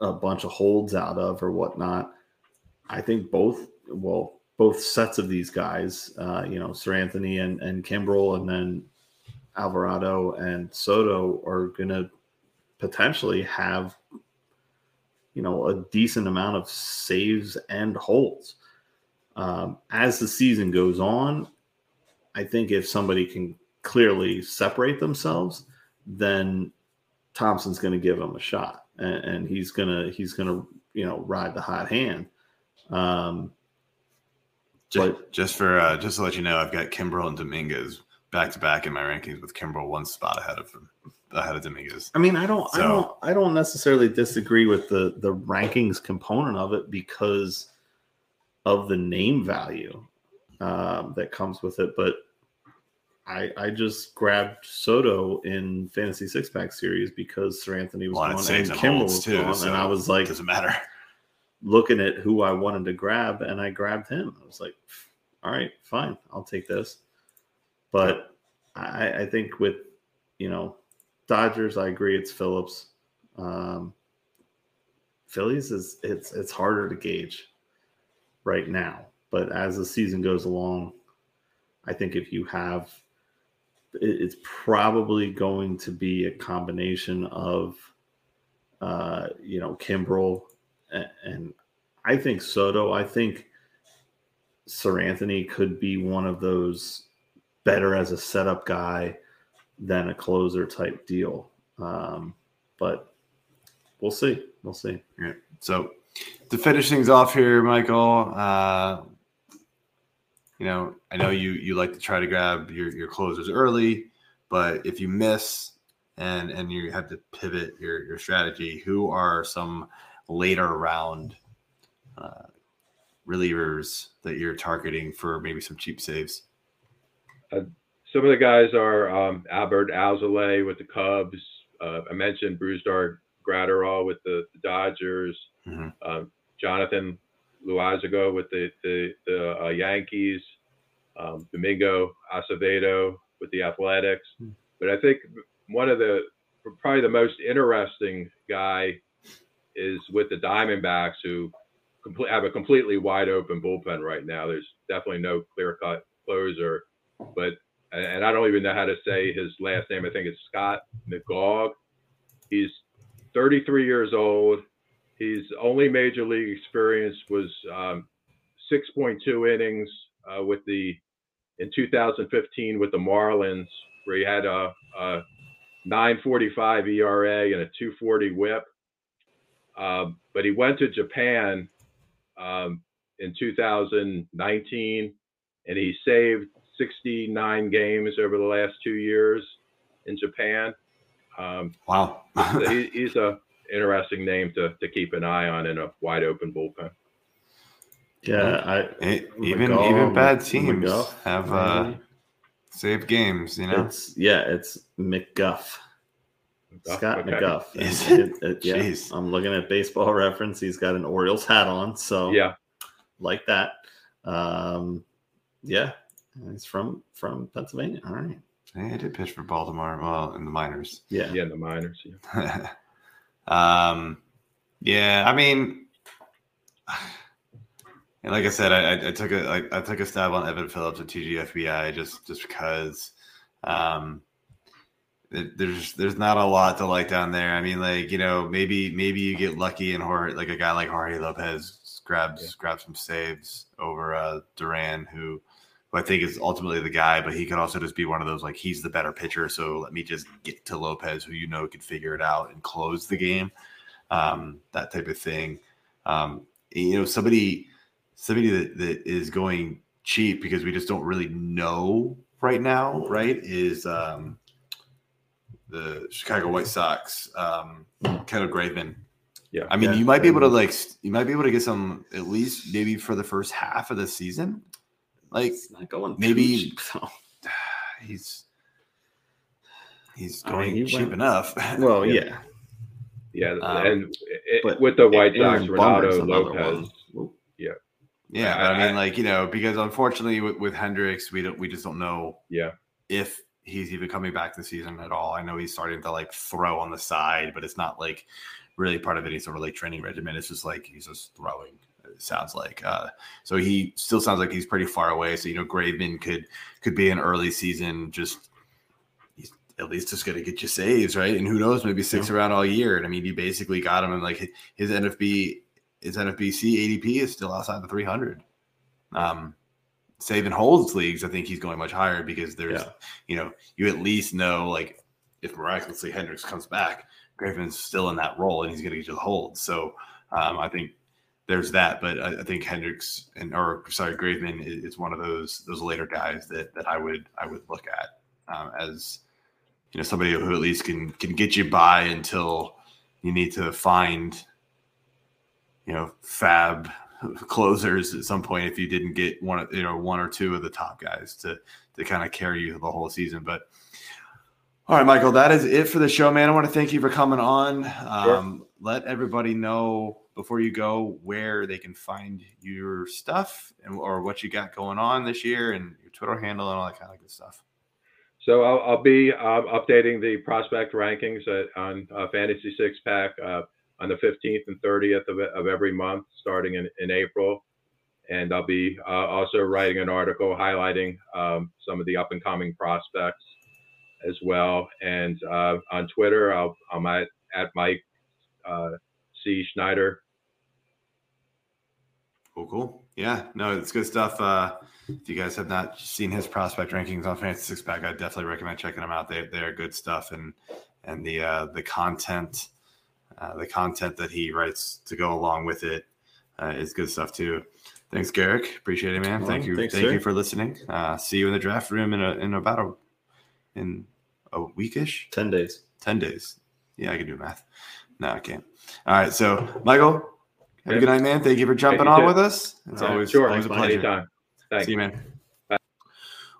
a bunch of holds out of or whatnot. I think both well both sets of these guys, uh, you know, Seranthony and and Kimbrel, and then Alvarado and Soto are going to potentially have you know a decent amount of saves and holds um, as the season goes on i think if somebody can clearly separate themselves then thompson's going to give him a shot and, and he's going to he's going to you know ride the hot hand. Um, Just, But- just for uh, just to let you know, I've got Kimbrel and Dominguez back to back in my rankings with Kimbrel one spot ahead of him, ahead of Dominguez. I mean, I don't, I don't, I don't necessarily disagree with the the rankings component of it because of the name value um, that comes with it. But I, I just grabbed Soto in fantasy six pack series because Seranthony was Well, gone and and Kimbrel was too, gone, so and I was like doesn't matter. [laughs] looking at who I wanted to grab, and I grabbed him. I was like, all right, fine, I'll take this. But I, I think with you know Dodgers, I agree it's Phillips. Um, Phillies is it's it's harder to gauge right now, but as the season goes along, I think if you have it's probably going to be a combination of uh, you know Kimbrel a- and I think Soto. I think Seranthony could be one of those better as a setup guy than a closer type deal. Um, but we'll see. We'll see. So to finish things off here, Michael, uh, you know, I know you you like to try to grab your, your closers early, but if you miss and and you have to pivot your your strategy, who are some later round uh, relievers that you're targeting for maybe some cheap saves? Some of the guys are um, Adbert Alzolay with the Cubs. Uh, I mentioned Brusdar Graterol with the, the Dodgers. Mhm. Um, Jonathan Loáisiga with the the, the uh, Yankees. Um, Domingo Acevedo with the Athletics. But I think one of the probably the most interesting guy is with the Diamondbacks, who complete, have a completely wide open bullpen right now. There's definitely no clear cut closer, but and and I don't even know how to say his last name. I think it's Scott McGaug. He's 33 years old. His only major league experience was um, 6.2 innings uh, with the in 2015 with the Marlins, where he had a, a 9.45 ERA and a 2.40 WHIP. Um, but he went to Japan um, in 2019, and he saved 69 games over the last two years in Japan. Um, Wow. he, he's a interesting name to, to keep an eye on in a wide open bullpen. Yeah, I It- even McGaw, even bad teams McGuff, have uh, maybe. saved games, you know. It's yeah, it's McGuff. Scott Okay. McGuff. [laughs] Is it? it- it- yeah, Jeez. I'm looking at baseball [laughs] reference. He's got an Orioles hat on, so Yeah, like that. Um, yeah, he's from from Pennsylvania. All right. Yeah, he did pitch for Baltimore, well, in the minors. Yeah. yeah, in the minors. Yeah. [laughs] um, yeah, I mean, and [sighs] like I said, I, I, took a I, I took a stab on Evan Phillips at TGFBI just just because um, it, there's there's not a lot to like down there. I mean, like you know, maybe maybe you get lucky and Jorge, like a guy like Jorge Lopez grabs Yeah. grabs some saves over uh, Duran, who who I think is ultimately the guy, but he could also just be one of those like he's the better pitcher, so let me just get to Lopez, who you know could figure it out and close the game, um, that type of thing. Um, you know, somebody somebody that, that is going cheap because we just don't really know right now, right? Is um, the Chicago White Sox, um, Kendall Graveman. Yeah. I mean, Yeah. you might be able to like, you might be able to get some at least maybe for the first half of the season. Like It's not going maybe- [laughs] [sighs] he's he's I mean, going he cheap went- enough. [laughs] Well, Yeah. yeah. Yeah, Um, and it, but with the White Sox, Aaron Bummer's Renato another Lopez. one. yeah, I- but I mean, I- like you know, because unfortunately with, with Hendriks, we don't we just don't know Yeah, if he's even coming back this season at all. I know he's starting to like throw on the side, but it's not like really part of any sort of like training regimen. It's just like he's just throwing. It sounds like uh, so he still sounds like he's pretty far away. So you know, Graveman could could be an early season just. He's at least just going to get you saves, right? And who knows, maybe six around all year. And I mean, you basically got him, and like his NFB, his NFBC ADP is still outside the 300. Um, save and holds leagues, I think he's going much higher because there's, Yeah. you know, you at least know like if miraculously Hendriks comes back, Griffin's still in that role and he's going to get you the hold. So, Um, I think there's that, but I, I think Hendriks and or sorry, Graveman is, is one of those those later guys that that I would I would look at um, as you know somebody who at least can can get you by until you need to find you know fab closers at some point if you didn't get one you know one or two of the top guys to to kind of carry you the whole season but all right michael that is it for the show man. I want to thank you for coming on. Um, let everybody know before you go where they can find your stuff and or what you got going on this year and your twitter handle and all that kind of good stuff. So I'll, I'll be um, updating the prospect rankings at, on uh, Fantasy Six Pack uh, on the 15th and 30th of, of every month, starting in, in April. And I'll be uh, also writing an article highlighting um, some of the up and coming prospects as well. And uh, on Twitter, I'll, I'm at, at Mike uh, C. Schneider. Cool, cool. Yeah, no, it's good stuff. Uh, if you guys have not seen his prospect rankings on Fantasy Six Pack, I definitely recommend checking them out. They they're good stuff, and and the uh, the content, uh, the content that he writes to go along with it uh, is good stuff too. Thanks, Garrick. Appreciate it, man. Well, Thank you. thanks, Thank sir. you for listening. Uh, see you in the draft room in a, in about a in a weekish, Ten days. ten days. Yeah, I can do math. No, I can't. All right, so Michael, have a good night, man. Thank you for jumping you on too. with us. It's always sure, always a pleasure. anytime. Thanks. See you, man.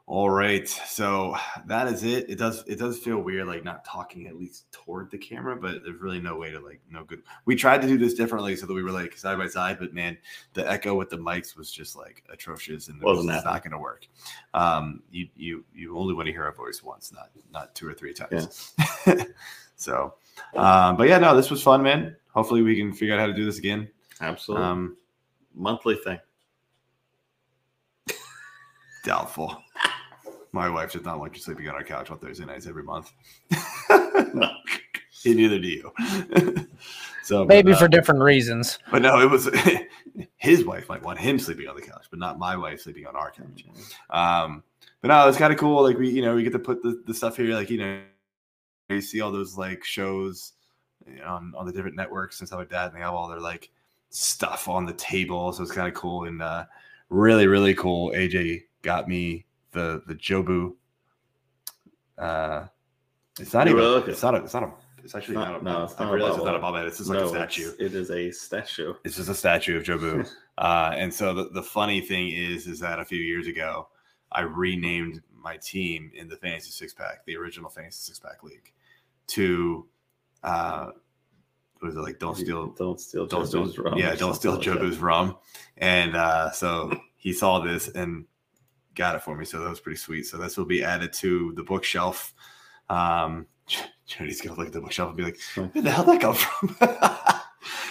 All right, so that is it. It does it does feel weird, like not talking at least toward the camera, but there's really no way to like no good. We tried to do this differently so that we were like side by side, but man, the echo with the mics was just like atrocious, and it was Wasn't it's not going to work. Um, you you you only want to hear our voice once, not not two or three times. [laughs] so, um, but yeah, no, this was fun, man. Hopefully, we can figure out how to do this again. Absolutely. Um, Monthly thing. Doubtful. My wife does not want you sleeping on our couch on Thursday nights every month. [laughs] No. Neither do you. [laughs] so but, Maybe uh, for different reasons. but no, it was [laughs] his wife might want him sleeping on the couch, but not my wife sleeping on our couch. Um, but no, it's kind of cool. Like we, you know, we get to put the, the stuff here. Like you know, you see all those like shows on on the different networks and stuff like that, and they have all their like stuff on the table. So it's kind of cool and uh, really, really cool. AJ got me the the Jobu. Uh, it's not even. It's not. A, it's not a. It's actually Not- not. a, no, it's not a realize it's not a bobblehead. It's just like No, a statue. It is a statue. It's just a statue of Jobu. [laughs] uh, and so the, the funny thing is, is that a few years ago, I renamed my team in the Fantasy Six Pack, the original Fantasy Six Pack League, to uh, what was it like? Don't steal, Don't steal. don't steal, Jobu's rum yeah, don't steal like that. Jobu's rum. And uh, so he saw this and got it for me. So that was pretty sweet. So this will be added to the bookshelf. Um, [laughs] Jody's gonna look at the bookshelf and be like, "Where the hell did that come from?" [laughs]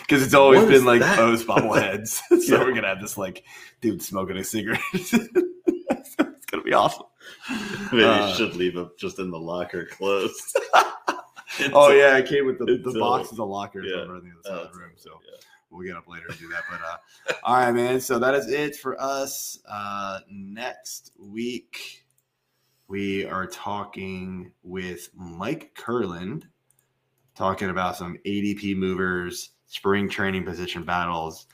Because it's always What been like that? those bobbleheads. [laughs] so Yeah. we're gonna have this like dude smoking a cigarette. it's gonna be awesome. Maybe Uh, you should leave it just in the locker closed. Oh yeah, I came with the, the Until- boxes of lockers yeah. over on the other side of the Uh, room. So yeah. We'll get up later and do that. But uh, all right, man. So that is it for us. Uh, next week, we are talking with Mike Kurland, talking about some ADP movers, spring training position battles.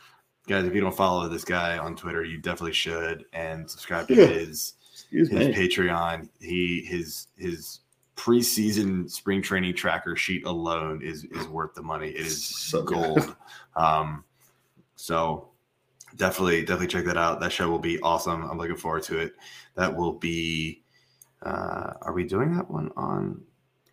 Guys, if you don't follow this guy on Twitter, you definitely should and subscribe to Yeah. his Excuse his me. Patreon. He his his preseason spring training tracker sheet alone is is worth the money. It is So gold. Um, so definitely definitely check that out. That show will be awesome. I'm looking forward to it. That will be. Uh, are we doing that one on?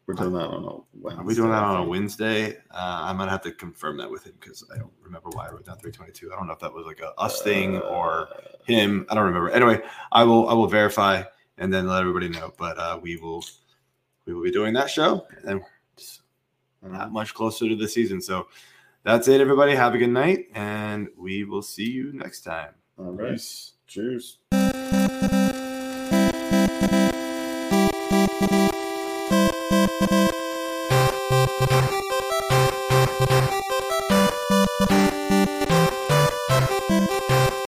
We're doing that on a Wednesday. Are we doing that on a. Wednesday? Uh, I'm gonna have to confirm that with him because I don't remember why I wrote down 322. I don't know if that was like a us thing or Uh, him. I don't remember. Anyway, I will I will verify and then let everybody know. But uh, we will we will be doing that show, and then just not much closer to the season. So that's it, everybody. Have a good night, and we will see you next time. All right. Peace. Cheers.